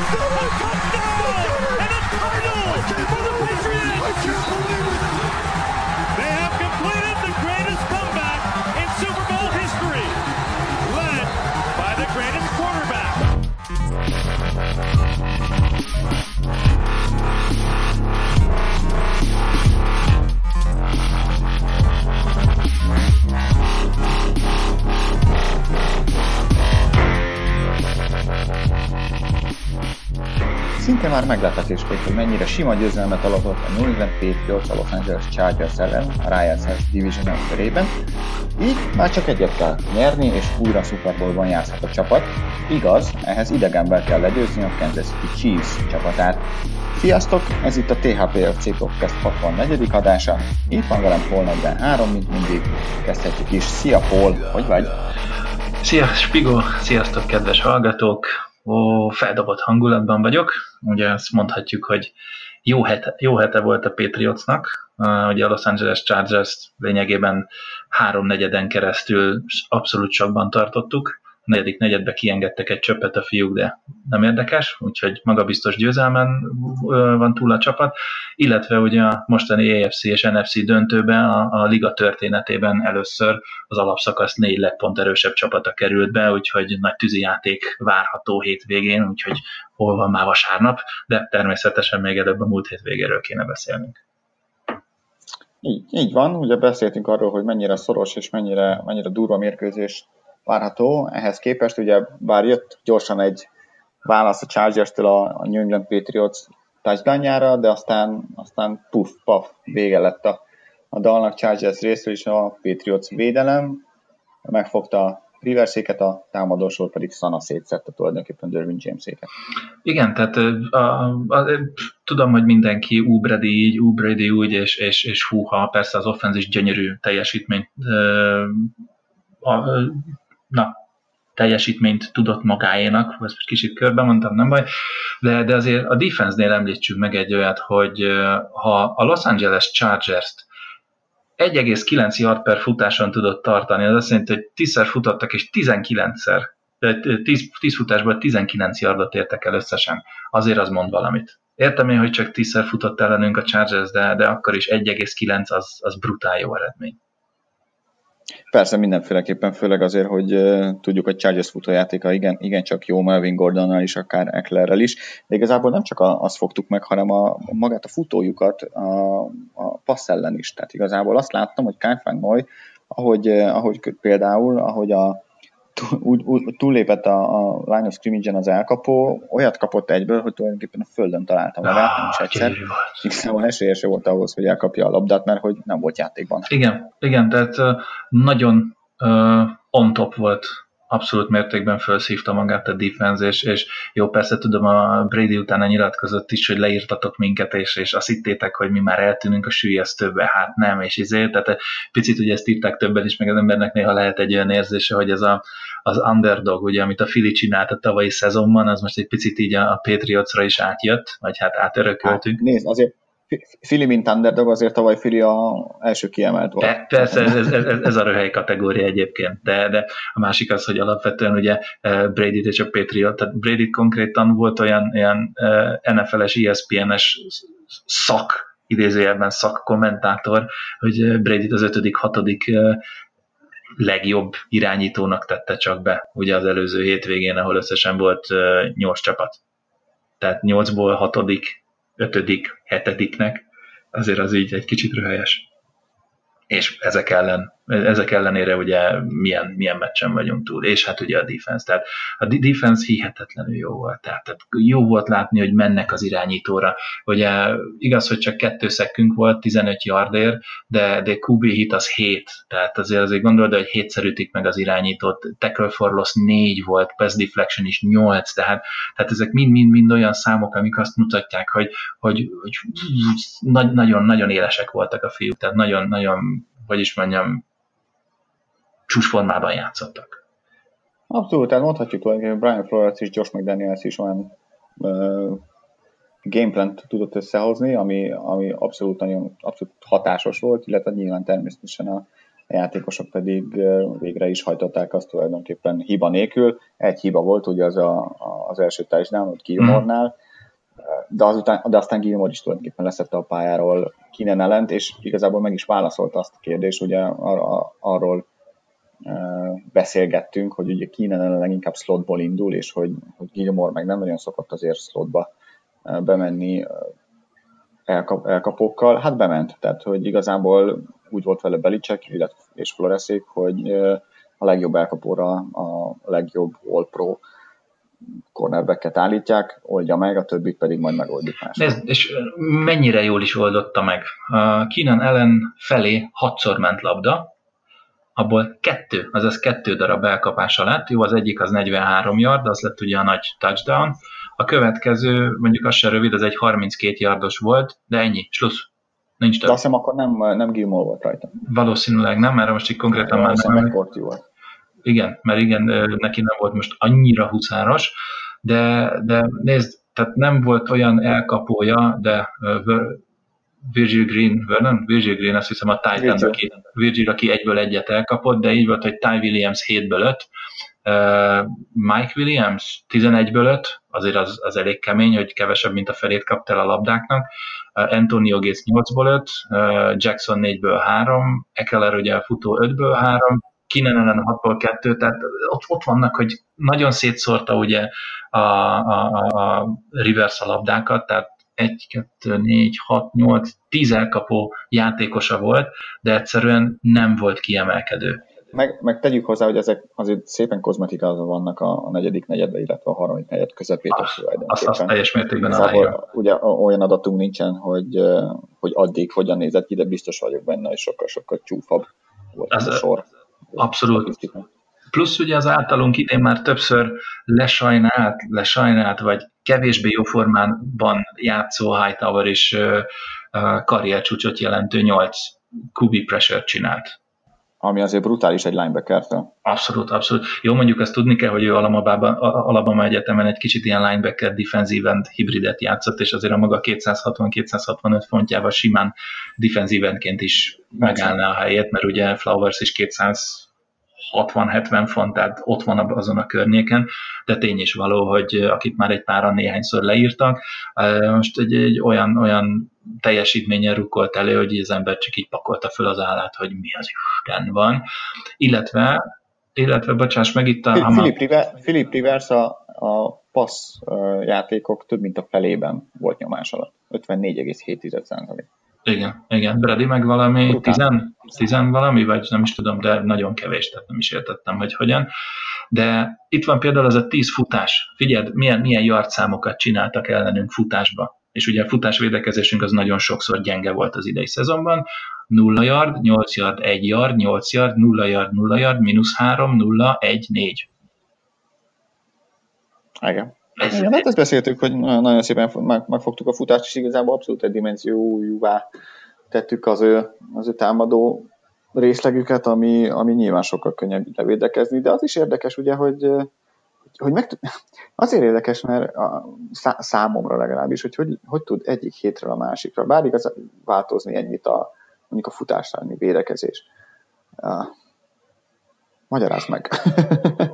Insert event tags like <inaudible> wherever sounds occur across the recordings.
Touchdown! And a title for the Patriots! Szinte már meglepetés volt, hogy mennyire sima győzelmet alatott a New England Patriots a Los Angeles Chargers ellen a Ryans Division körében, így már csak egyet kell nyerni, és újra Super Bowlban játszhat a csapat. Igaz, ehhez idegenben kell legyőzni a Kansas City Chiefs csapatát. Sziasztok, ez itt a THPFC Podcast 64. adása. Itt van velem Paul 43, mint mindig. Kezdhetjük is. Szia Paul, hogy vagy? Szia Spigo, sziasztok kedves hallgatók! Ó, feldobott hangulatban vagyok. Ugye azt mondhatjuk, hogy jó hete, jó hete volt a Patriotsnak. Uh, ugye a Los Angeles Chargers lényegében háromnegyeden keresztül abszolút sokban tartottuk negyedik negyedbe kiengedtek egy csöppet a fiúk, de nem érdekes, úgyhogy magabiztos győzelmen van túl a csapat, illetve ugye a mostani AFC és NFC döntőben a, a liga történetében először az alapszakasz négy legpont erősebb csapata került be, úgyhogy nagy tűzijáték várható hétvégén, úgyhogy hol van már vasárnap, de természetesen még előbb a múlt hétvégéről kéne beszélnünk. Így, így van, ugye beszéltünk arról, hogy mennyire szoros és mennyire, mennyire durva mérkőzés várható. Ehhez képest ugye bár jött gyorsan egy válasz a Chargers-től a, a New England Patriots touchdownjára, de aztán, aztán puff, paf, vége lett a, a dalnak Chargers részről is a Patriots védelem, megfogta Riverséket, a támadósor pedig Sana szétszette tulajdonképpen Derwin Jameséket. Igen, tehát a, a, a, tudom, hogy mindenki Ubrady így, Ubrady úgy, és, és, és húha, persze az offenzis gyönyörű teljesítményt a, a, na, teljesítményt tudott magáénak, ezt most kicsit körbe mondtam, nem baj, de, de azért a defense-nél említsük meg egy olyat, hogy ha a Los Angeles Chargers-t 1,9 yard per futáson tudott tartani, az azt jelenti, hogy 10-szer futottak, és 19-szer, 10, 10 futásból 19 yardot értek el összesen. Azért az mond valamit. Értem én, hogy csak 10-szer futott ellenünk a Chargers, de, de akkor is 1,9 az, az brutál jó eredmény. Persze mindenféleképpen, főleg azért, hogy tudjuk, hogy Chargers futójátéka igen, igen csak jó Melvin Gordonnal is, akár Ecklerrel is, de igazából nem csak a, azt fogtuk meg, hanem a, magát a futójukat a, a passz ellen is. Tehát igazából azt láttam, hogy Kyle Moy, ahogy, ahogy például, ahogy a úgy, úgy túllépett a, a line of scrimmage-en az elkapó, olyat kapott egyből, hogy tulajdonképpen a földön találta magát, nem is egyszer. Igazából esélyese volt ahhoz, hogy elkapja a labdát, mert hogy nem volt játékban. Igen, igen, tehát nagyon uh, on top volt abszolút mértékben felszívta magát a defense, és, és jó, persze tudom, a Brady utána nyilatkozott is, hogy leírtatok minket, és, és azt hittétek, hogy mi már eltűnünk a sülyeztőbe, hát nem, és izé, tehát picit ugye ezt írták többen is, meg az embernek néha lehet egy olyan érzése, hogy ez a, az underdog, ugye, amit a Fili csinált a tavalyi szezonban, az most egy picit így a, a Patriotsra is átjött, vagy hát átörököltünk. Hát, nézd, azért Fili, mint underdog, azért tavaly Fili a első kiemelt volt. De, persze, ez, ez, ez, ez a röhely kategória egyébként, de, de a másik az, hogy alapvetően ugye eh, Brady és a Patriot, tehát Brady konkrétan volt olyan, olyan NFL-es, ESPN-es szak, idézőjelben szakkommentátor, hogy Brady az ötödik, hatodik legjobb irányítónak tette csak be, ugye az előző hétvégén, ahol összesen volt nyolc csapat. Tehát nyolcból hatodik ötödik, hetediknek, azért az így egy kicsit röhelyes. És ezek ellen ezek ellenére ugye milyen, milyen meccsen vagyunk túl, és hát ugye a defense, tehát a defense hihetetlenül jó volt, tehát, tehát jó volt látni, hogy mennek az irányítóra, ugye igaz, hogy csak kettő szekkünk volt, 15 yardért, de, de QB hit az 7, tehát azért azért gondolod, hogy hétszer ütik meg az irányítót, tackle for loss 4 volt, pass deflection is 8, tehát, tehát ezek mind-mind-mind olyan számok, amik azt mutatják, hogy, hogy, hogy nagyon-nagyon élesek voltak a fiúk, tehát nagyon-nagyon, hogy is mondjam, csúcsformában játszottak. Abszolút, tehát mondhatjuk, hogy Brian Flores és Josh McDaniels is olyan uh, gameplant tudott összehozni, ami, ami abszolút, nagyon, abszolút hatásos volt, illetve nyilván természetesen a, a játékosok pedig végre is hajtották azt tulajdonképpen hiba nélkül. Egy hiba volt, ugye az a, az első touchdown, ott Gilmore-nál, de, azután, de aztán Gilmore is tulajdonképpen leszette a pályáról Kinen ellent, és igazából meg is válaszolta azt a kérdést, ugye ar- arról beszélgettünk, hogy ugye Kinen ellen leginkább slotból indul, és hogy, hogy Gilmore meg nem nagyon szokott azért slotba bemenni elkap, elkapókkal. Hát bement, tehát hogy igazából úgy volt vele Belicek és Floreszék, hogy a legjobb elkapóra a legjobb All-Pro cornerbacket állítják, oldja meg, a többit pedig majd megoldjuk más. Nézd, és mennyire jól is oldotta meg. Keenan ellen felé hatszor ment labda, abból kettő, azaz kettő darab elkapása lett, jó, az egyik az 43 yard, az lett ugye a nagy touchdown, a következő, mondjuk az se rövid, az egy 32 yardos volt, de ennyi, slussz. Nincs több. De azt hiszem akkor nem, nem Gilmore volt rajta. Valószínűleg nem, mert most így konkrétan már nem. volt. Igen, mert igen, neki nem volt most annyira huszáros, de, de nézd, tehát nem volt olyan elkapója, de Virgil Green, Vernon? Virgil Green, azt hiszem a Titan, aki, Virgil, aki egyből egyet elkapott, de így volt, hogy Ty Williams 7-ből 5, Mike Williams 11-ből 5, azért az, az elég kemény, hogy kevesebb, mint a felét kapta el a labdáknak, Antonio Gates 8-ból 5, Jackson 4-ből 3, Ekeler ugye futó 5-ből 3, Kinen ellen 6-ból 2, tehát ott, ott vannak, hogy nagyon szétszórta ugye a, a, a, a reverse labdákat, tehát 1, 2, 4, 6, 8, 10 elkapó játékosa volt, de egyszerűen nem volt kiemelkedő. Meg, meg tegyük hozzá, hogy ezek azért szépen kozmetikázva vannak a, a negyedik negyedbe, illetve a harmadik negyed közepét. Azt, azt, azt teljes mértékben aláírja. Ugye olyan adatunk nincsen, hogy, hogy addig hogyan nézett ki, de biztos vagyok benne, hogy sokkal-sokkal csúfabb volt Ez a sor. Abszolút. Plusz ugye az általunk idén már többször lesajnált, lesajnált, vagy kevésbé jó formában játszó Hightower is karriercsúcsot jelentő 8 kubi pressure csinált ami azért brutális egy linebacker-től. Abszolút, abszolút. Jó, mondjuk azt tudni kell, hogy ő Alabama, Alabama Egyetemen egy kicsit ilyen linebacker defensive end hibridet játszott, és azért a maga 260-265 fontjával simán defensive endként is megállná a helyét, mert ugye Flowers is 200 60-70 font, tehát ott van azon a környéken, de tény is való, hogy akit már egy páran néhányszor leírtak, most egy, egy olyan, olyan teljesítményen rukkolt elő, hogy az ember csak így pakolta föl az állát, hogy mi az Isten van. Illetve, illetve bocsáss meg itt a... Philip, Rivers, Philip Rivers a, a passz játékok több mint a felében volt nyomás alatt. 54,7 igen, igen. Brady meg valami tizen, tizen valami, vagy nem is tudom, de nagyon kevés, tehát nem is értettem, hogy hogyan. De itt van például az a tíz futás. Figyeld, milyen, milyen yardszámokat csináltak ellenünk futásba. És ugye a futásvédekezésünk az nagyon sokszor gyenge volt az idei szezonban. 0 yard, 8 yard, 1 yard, 8 yard, 0 yard, 0 yard, mínusz 3, 0, 1, 4. Igen. Igen, hát ezt beszéltük, hogy nagyon szépen megfogtuk a futást, és igazából abszolút egy dimenziójúvá tettük az ő, az ő támadó részlegüket, ami, ami nyilván sokkal könnyebb levédekezni, de az is érdekes ugye, hogy, hogy meg, <laughs> azért érdekes, mert a, számomra legalábbis, hogy, hogy hogy tud egyik hétről a másikra, bár igaz változni ennyit a, mondjuk a futásra, védekezés. Uh, magyarázd meg. <laughs>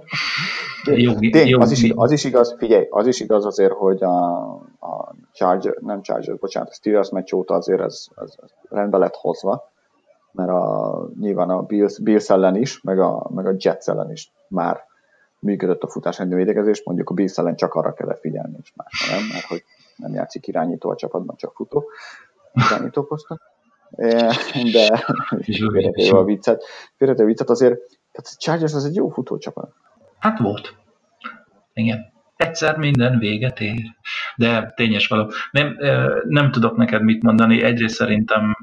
jogi, Tény, jogi. Az, is, az is igaz, figyelj, az is igaz azért, hogy a, a Charger, nem Charger, bocsánat, a Steelers meccs óta azért ez, ez, rendbe lett hozva, mert a, nyilván a Bills, Bills ellen is, meg a, meg a Jets ellen is már működött a futás védekezés, mondjuk a Bills ellen csak arra kellett figyelni, és más nem, mert hogy nem játszik irányító a csapatban, csak futó irányító poszton. De félretéve a viccet, félretéve a viccet azért, tehát a Chargers az egy jó futócsapat. Hát volt. Igen. Egyszer minden véget ér. De tényes való. Nem, nem tudok neked mit mondani. Egyrészt szerintem,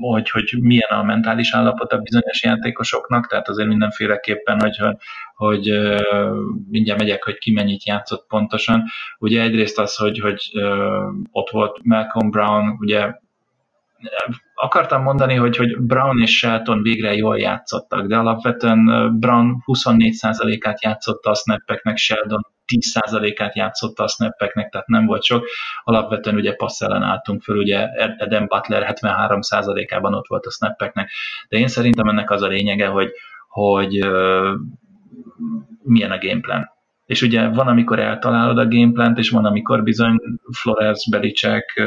hogy, hogy milyen a mentális állapot a bizonyos játékosoknak, tehát azért mindenféleképpen, hogy, hogy mindjárt megyek, hogy ki mennyit játszott pontosan. Ugye egyrészt az, hogy, hogy ott volt Malcolm Brown, ugye akartam mondani, hogy, hogy Brown és Shelton végre jól játszottak, de alapvetően Brown 24%-át játszotta a snappeknek, Sheldon 10%-át játszotta a snappeknek, tehát nem volt sok. Alapvetően ugye passz ellen álltunk föl, ugye Eden Butler 73%-ában ott volt a snappeknek, de én szerintem ennek az a lényege, hogy, hogy milyen a gameplan. És ugye van, amikor eltalálod a gameplant, és van, amikor bizony Flores, Belicek,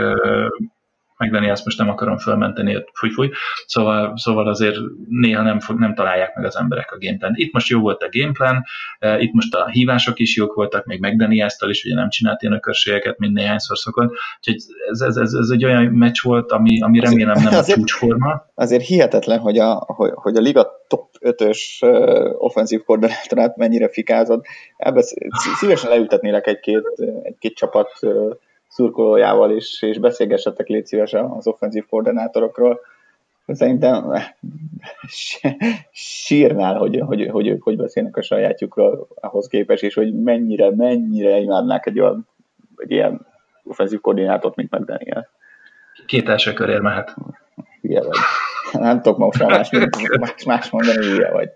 megvenni, azt most nem akarom fölmenteni, fúj, fúj. Szóval, szóval azért néha nem, fog, nem találják meg az emberek a gameplan. Itt most jó volt a gameplan, e, itt most a hívások is jók voltak, még megdeni ezt is ugye nem csinált ilyen ökörségeket, mint néhányszor szokott. Úgyhogy ez, ez, ez, ez, egy olyan meccs volt, ami, ami remélem nem azért, a csúcsforma. Azért hihetetlen, hogy a, hogy, hogy a liga top 5-ös uh, offenzív koordinátorát mennyire fikázod. Ebbe szívesen leültetnélek egy-két, egy-két csapat szurkolójával is, és beszélgessetek légy szíves az offenzív koordinátorokról. Szerintem sírnál, hogy, hogy, hogy ők hogy beszélnek a sajátjukról ahhoz képest, és hogy mennyire, mennyire imádnák egy olyan egy ilyen offenzív koordinátort, mint McDaniel. Két első körér mehet. Hülye vagy. Nem tudok most más, más, más mondani, hülye vagy.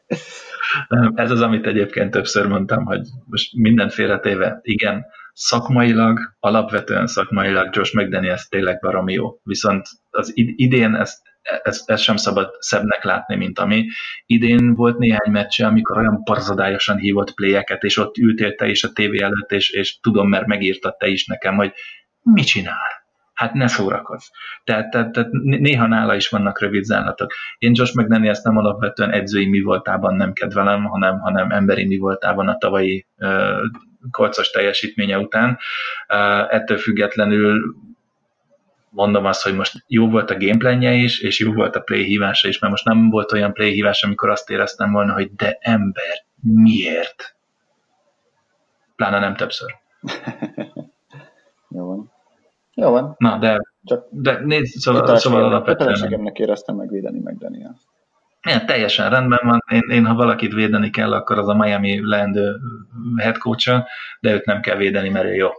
Ez az, amit egyébként többször mondtam, hogy most minden félretéve, igen, szakmailag, alapvetően szakmailag Josh McDaniels tényleg baromi jó. Viszont az idén ezt, ezt, ezt sem szabad szebbnek látni, mint ami. Idén volt néhány meccse, amikor olyan parzadályosan hívott pléjeket, és ott ültél te is a tévé előtt, és, és tudom, mert megírtad te is nekem, hogy mit csinál? Hát ne szórakozz. Tehát, tehát, tehát néha nála is vannak rövid zállatok. Én Josh McDaniels nem alapvetően edzői mi voltában nem kedvelem, hanem, hanem emberi mi voltában a tavalyi uh, kolcos teljesítménye után. Ettől függetlenül mondom azt, hogy most jó volt a gameplanje is, és jó volt a play hívása is, mert most nem volt olyan play hívás, amikor azt éreztem volna, hogy de ember, miért? Pláne nem többször. <laughs> jó van. Jó van. Na, de, Csak de nézd, szóval, szóval alapvetően... éreztem megvédeni meg Daniel. Ja, teljesen rendben van. Én, én, ha valakit védeni kell, akkor az a Miami leendő head coach de őt nem kell védeni, mert ő jó.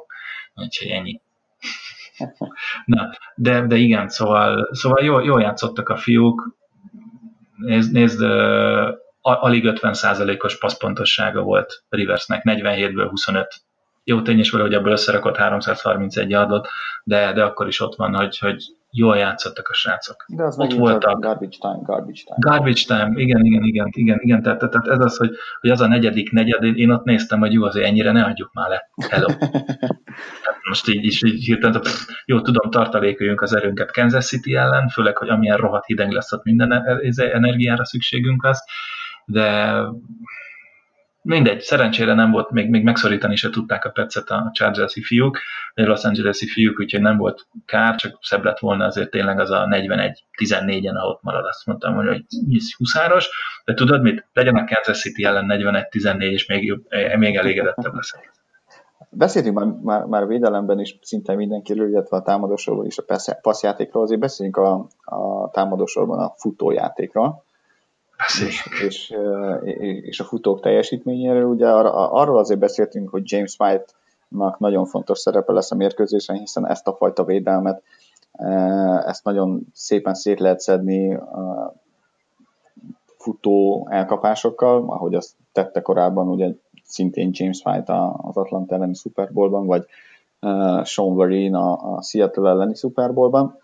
Úgyhogy ennyi. <laughs> Na, de, de igen, szóval, szóval jól, jól játszottak a fiúk. Nézd, nézd alig 50%-os passzpontossága volt Riversnek, 47-ből 25. Jó tény is valahogy ebből összerakott 331 adott, de, de akkor is ott van, hogy, hogy jól játszottak a srácok. De az Ott voltak. Garbage time, garbage time. Garbage time, igen, igen, igen, igen, igen. Tehát, tehát ez az, hogy, hogy az a negyedik negyed, én ott néztem, hogy jó, azért ennyire ne adjuk már le. Hello. <laughs> most így is így hirtelen, jó, tudom, tartalékoljunk az erőnket Kansas City ellen, főleg, hogy amilyen rohadt hideg lesz, ott minden energiára szükségünk lesz, de mindegy, szerencsére nem volt, még, még megszorítani se tudták a percet a Chargers-i fiúk, a Los Angeles-i fiúk, úgyhogy nem volt kár, csak szebb lett volna azért tényleg az a 41-14-en, ha ott marad, azt mondtam, hogy, hogy 20 de tudod mit? Legyen a Kansas City ellen 41-14, és még, még elégedettebb leszek. Beszéltünk már, már, már védelemben is szinte mindenkiről, illetve a támadósorban is a passzjátékról, azért beszéljünk a, a támadósorban a futójátékról és, és, és a futók teljesítményéről. Ugye arról azért beszéltünk, hogy James White-nak nagyon fontos szerepe lesz a mérkőzésen, hiszen ezt a fajta védelmet, ezt nagyon szépen szét lehet szedni futó elkapásokkal, ahogy azt tette korábban ugye szintén James White az Atlanta elleni Super Bowlban, vagy Sean Vereen a Seattle elleni Super Bowlban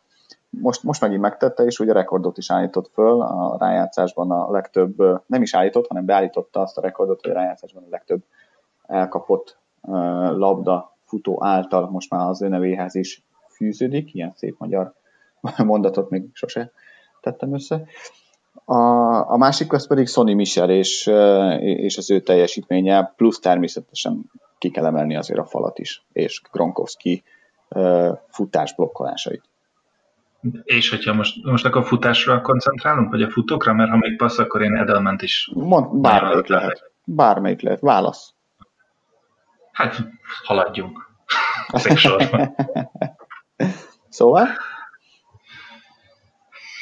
most, most megint megtette, és ugye rekordot is állított föl a rájátszásban a legtöbb, nem is állított, hanem beállította azt a rekordot, hogy a rájátszásban a legtöbb elkapott labda futó által most már az ő nevéhez is fűződik, ilyen szép magyar <laughs> mondatot még sose tettem össze. A, a másik az pedig Sonny Michel és, és az ő teljesítménye, plusz természetesen ki kell emelni azért a falat is, és Gronkowski futás blokkolásait. És hogyha most, most akkor futásra koncentrálunk, vagy a futókra, mert ha még passz, akkor én Edelment is... Mond, bármelyik lehet. lehet. Bármelyik lehet. Válasz. Hát, haladjunk. Szép sorban. <laughs> szóval?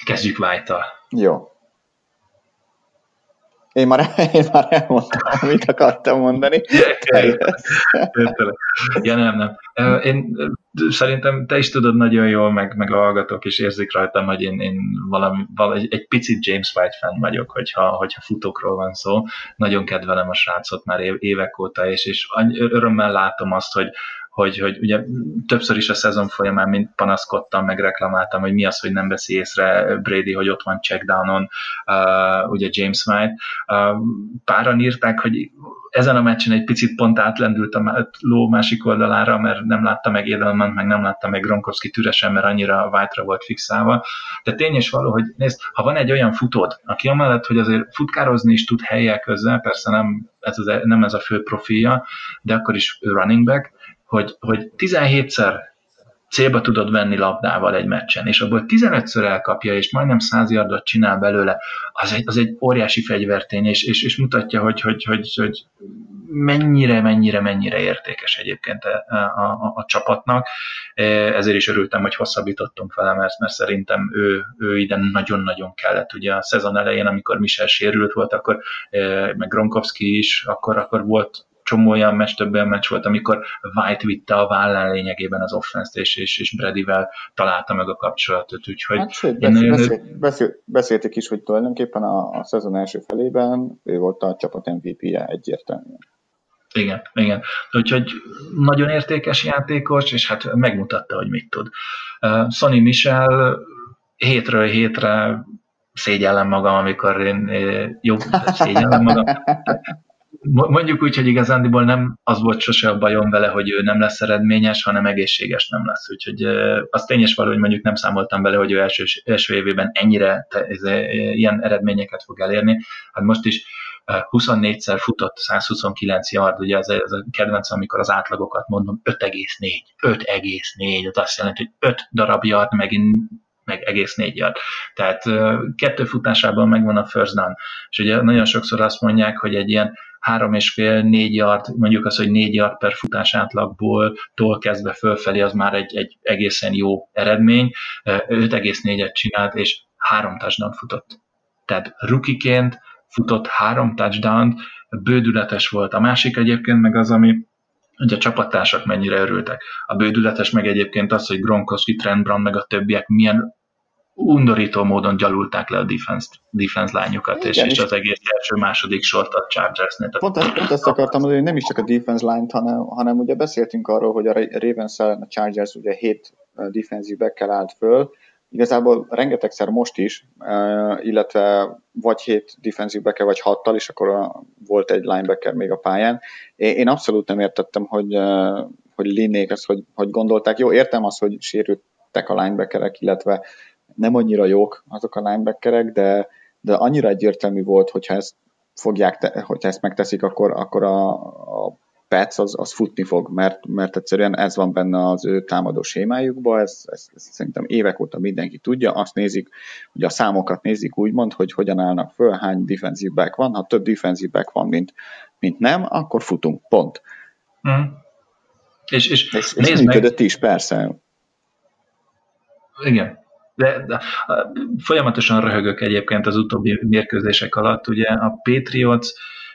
Kezdjük white Jó. Én már, én már elmondtam, amit akartam mondani. ja, nem, nem. Én szerintem te is tudod nagyon jól, meg, meg a hallgatók is érzik rajtam, hogy én, én valami, valami, egy picit James White fan vagyok, hogyha, hogyha futókról van szó. Nagyon kedvelem a srácot már évek óta, és, és örömmel látom azt, hogy, hogy, hogy ugye többször is a szezon folyamán mind panaszkodtam, meg reklamáltam, hogy mi az, hogy nem veszi észre Brady, hogy ott van checkdownon, uh, ugye James White. Uh, páran írták, hogy ezen a meccsen egy picit pont átlendült a ló másik oldalára, mert nem látta meg Edelman, meg nem látta meg Gronkowski türesen, mert annyira White-ra volt fixálva. De tény is való, hogy nézd, ha van egy olyan futód, aki amellett, hogy azért futkározni is tud helyek közben, persze nem ez, az, nem ez a fő profilja, de akkor is running back, hogy, hogy 17-szer célba tudod venni labdával egy meccsen, és abból 15-ször elkapja, és majdnem 100 yardot csinál belőle, az egy, az egy óriási fegyvertény, és, és, és mutatja, hogy, hogy, hogy, hogy mennyire, mennyire, mennyire értékes egyébként a, a, a, a csapatnak. E, ezért is örültem, hogy hosszabbítottunk vele, mert, mert szerintem ő, ő ide nagyon-nagyon kellett. Ugye a szezon elején, amikor Michel sérült volt, akkor e, meg Gronkowski is, akkor, akkor volt csomó olyan meccs, több olyan meccs volt, amikor White vitte a vállán lényegében az offense és, és, és Bradyvel találta meg a kapcsolatot, úgyhogy... Hát sőt, beszél, beszél, beszél, beszéltek is, hogy tulajdonképpen a, a szezon első felében ő volt a csapat MVP-je egyértelműen. Igen, igen. Úgyhogy nagyon értékes játékos, és hát megmutatta, hogy mit tud. Uh, Sonny Michel hétről hétre szégyellem magam, amikor én jó, szégyellem magam. <laughs> mondjuk úgy, hogy igazándiból nem az volt sose a bajom vele, hogy ő nem lesz eredményes, hanem egészséges nem lesz. Úgyhogy az tényes való, hogy mondjuk nem számoltam bele, hogy ő első, első évében ennyire te, ez, ilyen eredményeket fog elérni. Hát most is 24-szer futott 129 yard, ugye ez, ez a kedvenc, amikor az átlagokat mondom, 5,4. 5,4, az azt jelenti, hogy 5 darab yard, megint meg egész négy yard. Tehát kettő futásában megvan a first down. És ugye nagyon sokszor azt mondják, hogy egy ilyen három és fél, négy yard, mondjuk az, hogy négy yard per futás átlagból tól kezdve fölfelé, az már egy, egy egészen jó eredmény. 5,4-et csinált, és három touchdown futott. Tehát rukiként futott három touchdown bődületes volt. A másik egyébként meg az, ami hogy a csapattársak mennyire örültek. A bődületes meg egyébként az, hogy Gronkowski, Trent Brown meg a többiek milyen undorító módon gyalulták le a defense, defense lányokat, és, és az egész első-második sort a Chargersnél. Pont, pont ezt akartam mondani, hogy nem is csak a defense line hanem, hanem ugye beszéltünk arról, hogy a ravens a Chargers ugye hét defensive back állt föl, igazából rengetegszer most is, illetve vagy hét defensive backer, vagy hattal, és akkor volt egy linebacker még a pályán. Én abszolút nem értettem, hogy, hogy Linnék azt, hogy, hogy gondolták. Jó, értem azt, hogy sérültek a linebackerek, illetve nem annyira jók azok a linebackerek, de, de annyira egyértelmű volt, hogyha ezt fogják, te, hogyha ezt megteszik, akkor, akkor a, a Pets az, az futni fog, mert, mert egyszerűen ez van benne az ő támadó sémájukban, ez, ez, ez szerintem évek óta mindenki tudja, azt nézik, hogy a számokat nézik úgymond, hogy hogyan állnak föl, hány defensive back van, ha több defensive back van, mint, mint nem, akkor futunk, pont. Mm. És, és, és, és működött meg. is, persze. Igen, de, de folyamatosan röhögök egyébként az utóbbi mérkőzések alatt. Ugye a Patriots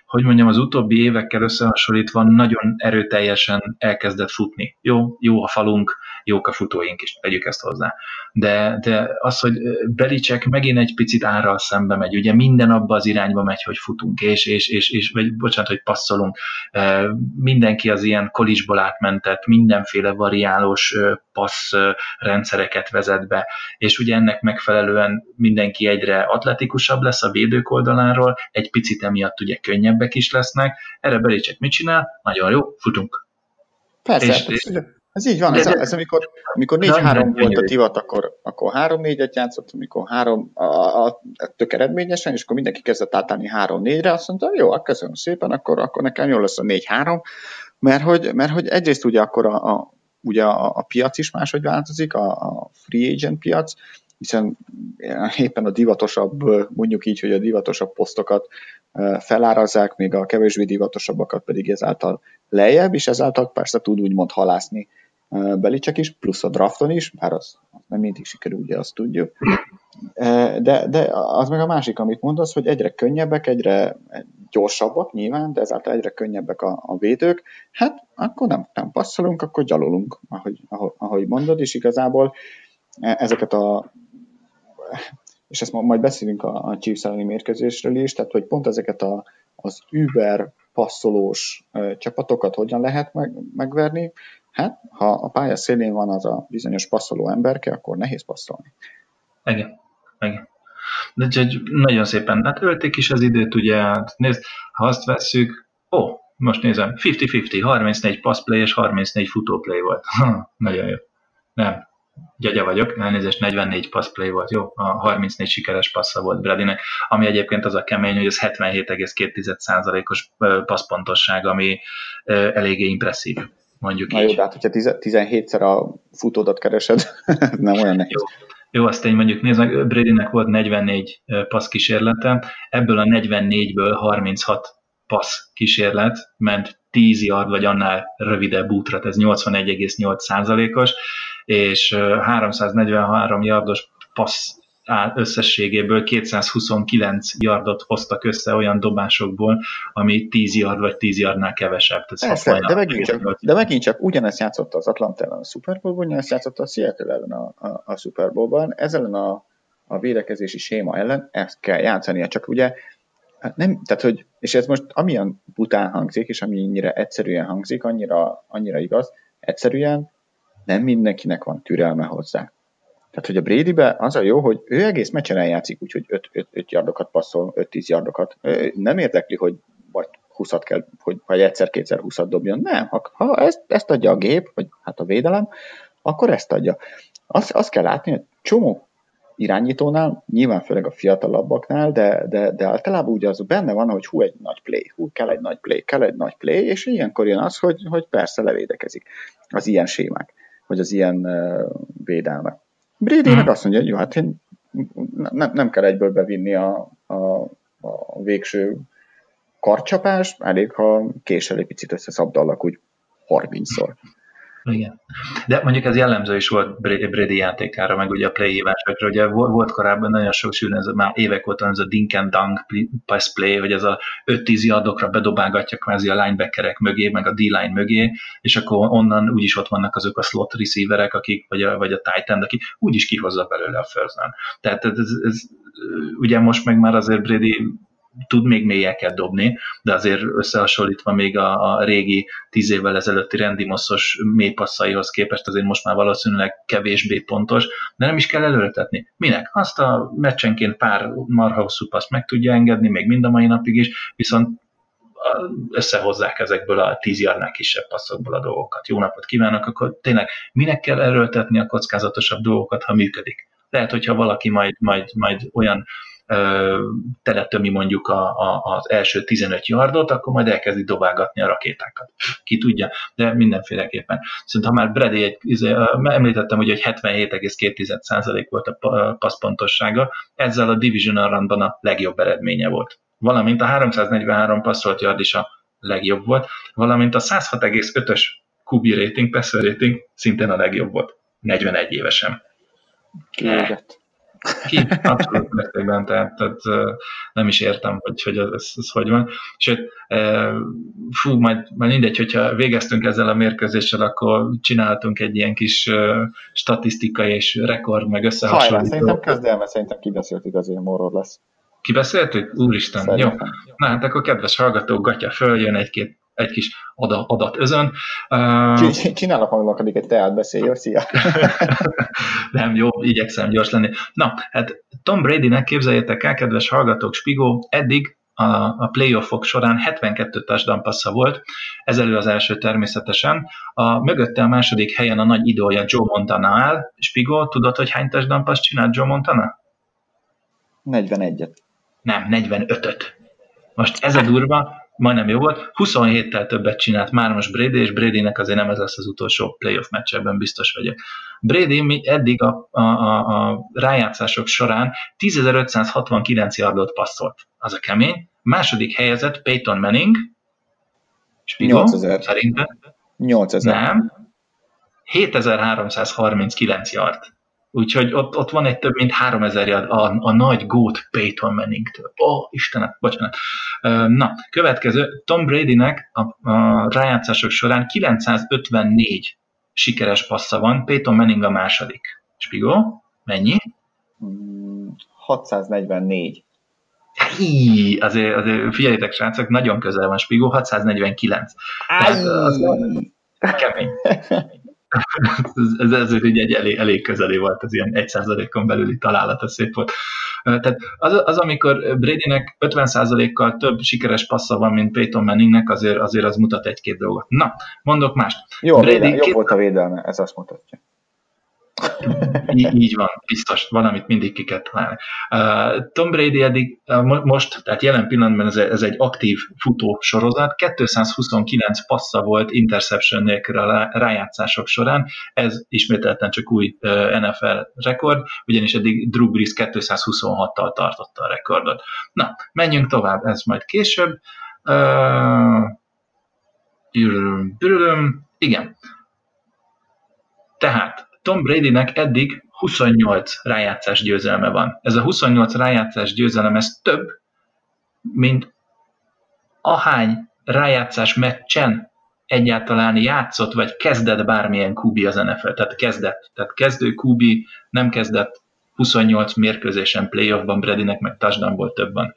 hogy mondjam, az utóbbi évekkel összehasonlítva nagyon erőteljesen elkezdett futni. Jó, jó a falunk, jók a futóink is, tegyük ezt hozzá. De, de az, hogy Belicek megint egy picit árral szembe megy, ugye minden abba az irányba megy, hogy futunk, és, és, és, és vagy bocsánat, hogy passzolunk. Mindenki az ilyen kolisból átmentett, mindenféle variálós passz rendszereket vezet be, és ugye ennek megfelelően mindenki egyre atletikusabb lesz a védők oldaláról, egy picit emiatt ugye könnyebbek is lesznek. Erre Belicek mit csinál? Nagyon jó, futunk. Persze, és, és, ez így van, ez, ez amikor, amikor 4-3 volt a divat, akkor, akkor 3-4-et játszott, amikor 3 a, a, a, tök eredményesen, és akkor mindenki kezdett átállni 3-4-re, azt mondta, jó, akkor köszönöm szépen, akkor, akkor nekem jó lesz a 4-3, mert hogy, mert hogy egyrészt ugye akkor a, a, ugye a, a piac is máshogy változik, a, a free agent piac, hiszen éppen a divatosabb, mondjuk így, hogy a divatosabb posztokat felárazzák, még a kevésbé divatosabbakat pedig ezáltal lejjebb, és ezáltal persze tud úgymond halászni Belicek is, plusz a drafton is, bár az nem mindig sikerül, ugye azt tudjuk. De, de az meg a másik, amit mondasz, hogy egyre könnyebbek, egyre gyorsabbak nyilván, de ezáltal egyre könnyebbek a, a védők, hát akkor nem, nem passzolunk, akkor gyalulunk, ahogy, ahogy, mondod, és igazából ezeket a és ezt majd beszélünk a, a Chiefs elleni mérkőzésről is, tehát hogy pont ezeket a, az über passzolós ö, csapatokat hogyan lehet meg, megverni, hát ha a pálya szélén van az a bizonyos passzoló emberke, akkor nehéz passzolni. Igen, igen. De egy, nagyon szépen, ölték is az időt, ugye, hát nézd, ha azt vesszük, ó, most nézem, 50-50, 34 passplay és 34 futóplay volt. <laughs> nagyon jó. Nem, gyagya vagyok, elnézést 44 passplay volt, jó, a 34 sikeres passza volt Bradynek, ami egyébként az a kemény, hogy ez 77,2%-os passzpontosság, ami eléggé impresszív, mondjuk Na így. jó, de hát hogyha 17-szer a futódat keresed, <laughs> nem olyan nehéz. Jó. Jó, azt én mondjuk nézd meg, Bradynek volt 44 passz kísérlete, ebből a 44-ből 36 passz kísérlet ment 10 yard vagy annál rövidebb útra, ez 81,8 százalékos, és 343 yardos passz összességéből 229 yardot hoztak össze olyan dobásokból, ami 10 yard vagy 10 yardnál kevesebb. Persze, de, megint csak, de megint csak ugyanezt játszott az Atlanta ellen a Super Bowl-ban, ugyanezt játszott a Seattle ellen a, a, a Super Bowl-ban. Ez ellen a, a védekezési séma ellen ezt kell játszania, csak ugye hát nem, tehát hogy, és ez most amilyen bután hangzik, és amennyire egyszerűen hangzik, annyira, annyira igaz, egyszerűen nem mindenkinek van türelme hozzá. Tehát, hogy a Bradybe az a jó, hogy ő egész meccsen eljátszik, úgyhogy 5 yardokat passzol, 5-10 yardokat. Nem érdekli, hogy vagy 20 kell, hogy vagy egyszer-kétszer 20 dobjon. Nem, ha, ha ezt, ezt adja a gép, vagy hát a védelem, akkor ezt adja. Azt, azt kell látni, hogy csomó irányítónál, nyilván főleg a fiatalabbaknál, de, de, de általában ugye az benne van, hogy hú, egy nagy play, hú, kell egy nagy play, kell egy nagy play, és ilyenkor jön az, hogy, hogy persze levédekezik az ilyen sémák, vagy az ilyen uh, védelmek. Brady meg hmm. azt mondja, hogy jó, hát én nem, nem kell egyből bevinni a, a, a végső karcsapás, elég, ha késel egy picit összeszabdallak úgy 30-szor. Igen. De mondjuk ez jellemző is volt Brady játékára, meg ugye a play hívásokra. Ugye volt korábban nagyon sok sűrűn, ez már évek óta ez a dink and dunk pass play, hogy ez a 5-10 yardokra bedobálgatja kvázi a linebackerek mögé, meg a D-line mögé, és akkor onnan úgyis ott vannak azok a slot receiverek, akik, vagy a, vagy a tight end, akik úgyis kihozza belőle a first. Tehát ez, ez, ez, ugye most meg már azért Brady tud még mélyeket dobni, de azért összehasonlítva még a, a régi tíz évvel ezelőtti Randy Mossos mélypasszaihoz képest azért most már valószínűleg kevésbé pontos, de nem is kell előretetni. Minek? Azt a meccsenként pár marha hosszú paszt meg tudja engedni, még mind a mai napig is, viszont összehozzák ezekből a tíz jarnál kisebb passzokból a dolgokat. Jó napot kívánok, akkor tényleg minek kell erőltetni a kockázatosabb dolgokat, ha működik? Lehet, hogyha valaki majd, majd, majd olyan teletömi mondjuk a, a, az első 15 yardot, akkor majd elkezdi dobálgatni a rakétákat. Ki tudja, de mindenféleképpen. Szerintem ha már Brady egy, izé, említettem, hogy 77,2% volt a passzpontossága, ezzel a Division run a legjobb eredménye volt. Valamint a 343 passzolt yard is a legjobb volt, valamint a 106,5-ös QB rating, passer rating szintén a legjobb volt. 41 évesen. Kiégett. Ki, abszolút mértékben, tehát, tehát nem is értem, hogy, hogy ez, ez hogy van. Sőt, fú, majd, majd mindegy, hogyha végeztünk ezzel a mérkőzéssel, akkor csináltunk egy ilyen kis statisztikai és rekord, meg összehasonlító. Hajrá, szerintem kezd el, mert szerintem kibeszéltük az én morrod lesz. Kibeszéltük? Úristen, Szerintem. jó. Na hát akkor kedves hallgatók, gatya följön egy-két egy kis adat, adat özön. Csinálok magamnak addig egy teát beszélj, szia! <laughs> Nem, jó, igyekszem gyors lenni. Na, hát Tom Brady-nek képzeljétek el, kedves hallgatók, Spigó, eddig a, a playoffok során 72 touchdown passza volt, ezelő az első természetesen. A mögötte a második helyen a nagy idója Joe Montana áll. Spigó, tudod, hogy hány touchdown passz csinált Joe Montana? 41-et. Nem, 45-öt. Most ez a durva, majdnem jó volt. 27-tel többet csinált már most Brady, és Bradynek azért nem ez lesz az utolsó playoff meccs, ebben biztos vagyok. Brady mi eddig a, a, a, a rájátszások során 10.569 yardot passzolt. Az a kemény. Második helyezett Peyton Manning. Spigo, 8000. Szerintem. 8000. Nem. 7339 yard. Úgyhogy ott, ott van egy több mint 3000 yard a, a nagy gót Peyton Manning-től. Ó, oh, Istenem, bocsánat. Na, következő, Tom Bradynek a, a rájátszások során 954 sikeres passza van, Peyton Manning a második. Spigó, mennyi? 644. Hí, azért, azért figyeljétek, srácok, nagyon közel van Spigó, 649. Tehát az kemény. <laughs> ez, ez, ez egy elég, elég közeli volt, az ilyen 1%-on belüli találat, ez szép volt. Tehát az, az amikor Bradynek 50%-kal több sikeres passza van, mint Peyton Manningnek, azért, azért az mutat egy-két dolgot. Na, mondok mást. Jó, Brady, védelme, két... volt a védelme, ez azt mutatja. Így, van, biztos, valamit mindig ki kell találni. Tom Brady eddig most, tehát jelen pillanatban ez, egy aktív futó sorozat, 229 passza volt interception nélkül a rájátszások során, ez ismételten csak új NFL rekord, ugyanis eddig Drew Brees 226-tal tartotta a rekordot. Na, menjünk tovább, ez majd később. Uh, igen. Tehát Tom Bradynek eddig 28 rájátszás győzelme van. Ez a 28 rájátszás győzelem, ez több, mint ahány rájátszás meccsen egyáltalán játszott, vagy kezdett bármilyen kubi az NFL. Tehát kezdett. Tehát kezdő kubi nem kezdett 28 mérkőzésen playoffban, Bradynek meg touchdownból több van.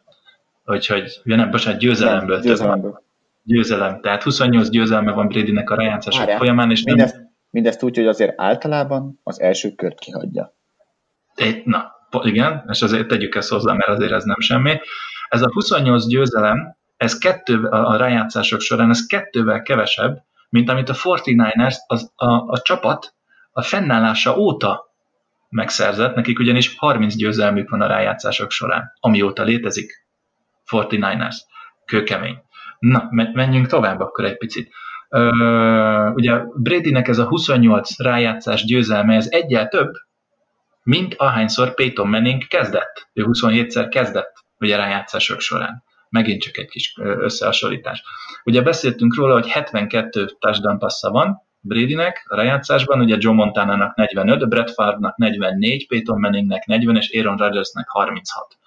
Úgyhogy, ja nem, bocsánat, győzelemből, nem, győzelemből. több van. Győzelem. Tehát 28 győzelme van Bradynek a rájátszások folyamán, és mindezt, nem... Mindezt úgy, hogy azért általában az első kört kihagyja. Na, igen, és azért tegyük ezt hozzá, mert azért ez nem semmi. Ez a 28 győzelem, ez kettő, a rájátszások során, ez kettővel kevesebb, mint amit a 49ers, az, a, a csapat a fennállása óta megszerzett, nekik ugyanis 30 győzelmük van a rájátszások során, amióta létezik 49ers. Kőkemény. Na, menjünk tovább akkor egy picit. Ugye Bradynek ez a 28 rájátszás győzelme, ez egyel több, mint ahányszor Peyton Manning kezdett. Ő 27-szer kezdett ugye rájátszások során. Megint csak egy kis összehasonlítás. Ugye beszéltünk róla, hogy 72 touchdown passza van Bradynek a rájátszásban, ugye Joe Montana-nak 45, Brett Favre-nak 44, Peyton Manningnek 40 és Aaron Rodgersnek 36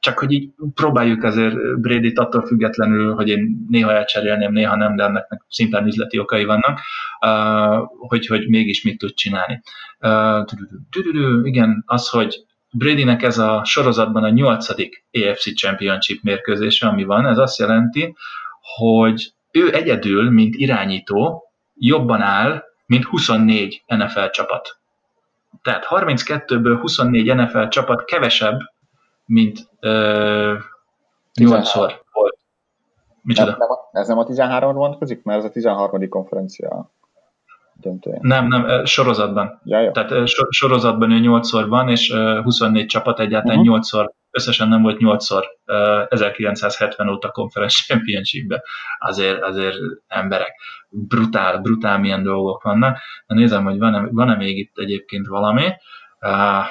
csak hogy így próbáljuk azért Brady-t attól függetlenül, hogy én néha elcserélném, néha nem, de ennek szintén üzleti okai vannak, hogy, hogy mégis mit tud csinálni. Igen, az, hogy Bradynek ez a sorozatban a nyolcadik AFC Championship mérkőzése, ami van, ez azt jelenti, hogy ő egyedül, mint irányító, jobban áll, mint 24 NFL csapat. Tehát 32-ből 24 NFL csapat kevesebb mint ö, 8-szor volt. Micsoda? Nem, nem, ez nem a 13 vonatkozik, mert ez a 13. konferencia döntője. Nem, nem, sorozatban. Ja, jó. Tehát sorozatban ő 8-szor van, és 24 csapat egyáltalán uh-huh. Mhm. 8-szor, összesen nem volt 8-szor 1970 óta Conference <laughs> championship Azért, azért emberek. Brutál, brutál milyen dolgok vannak. Na nézem, hogy van-e, van-e még itt egyébként valami. Uh,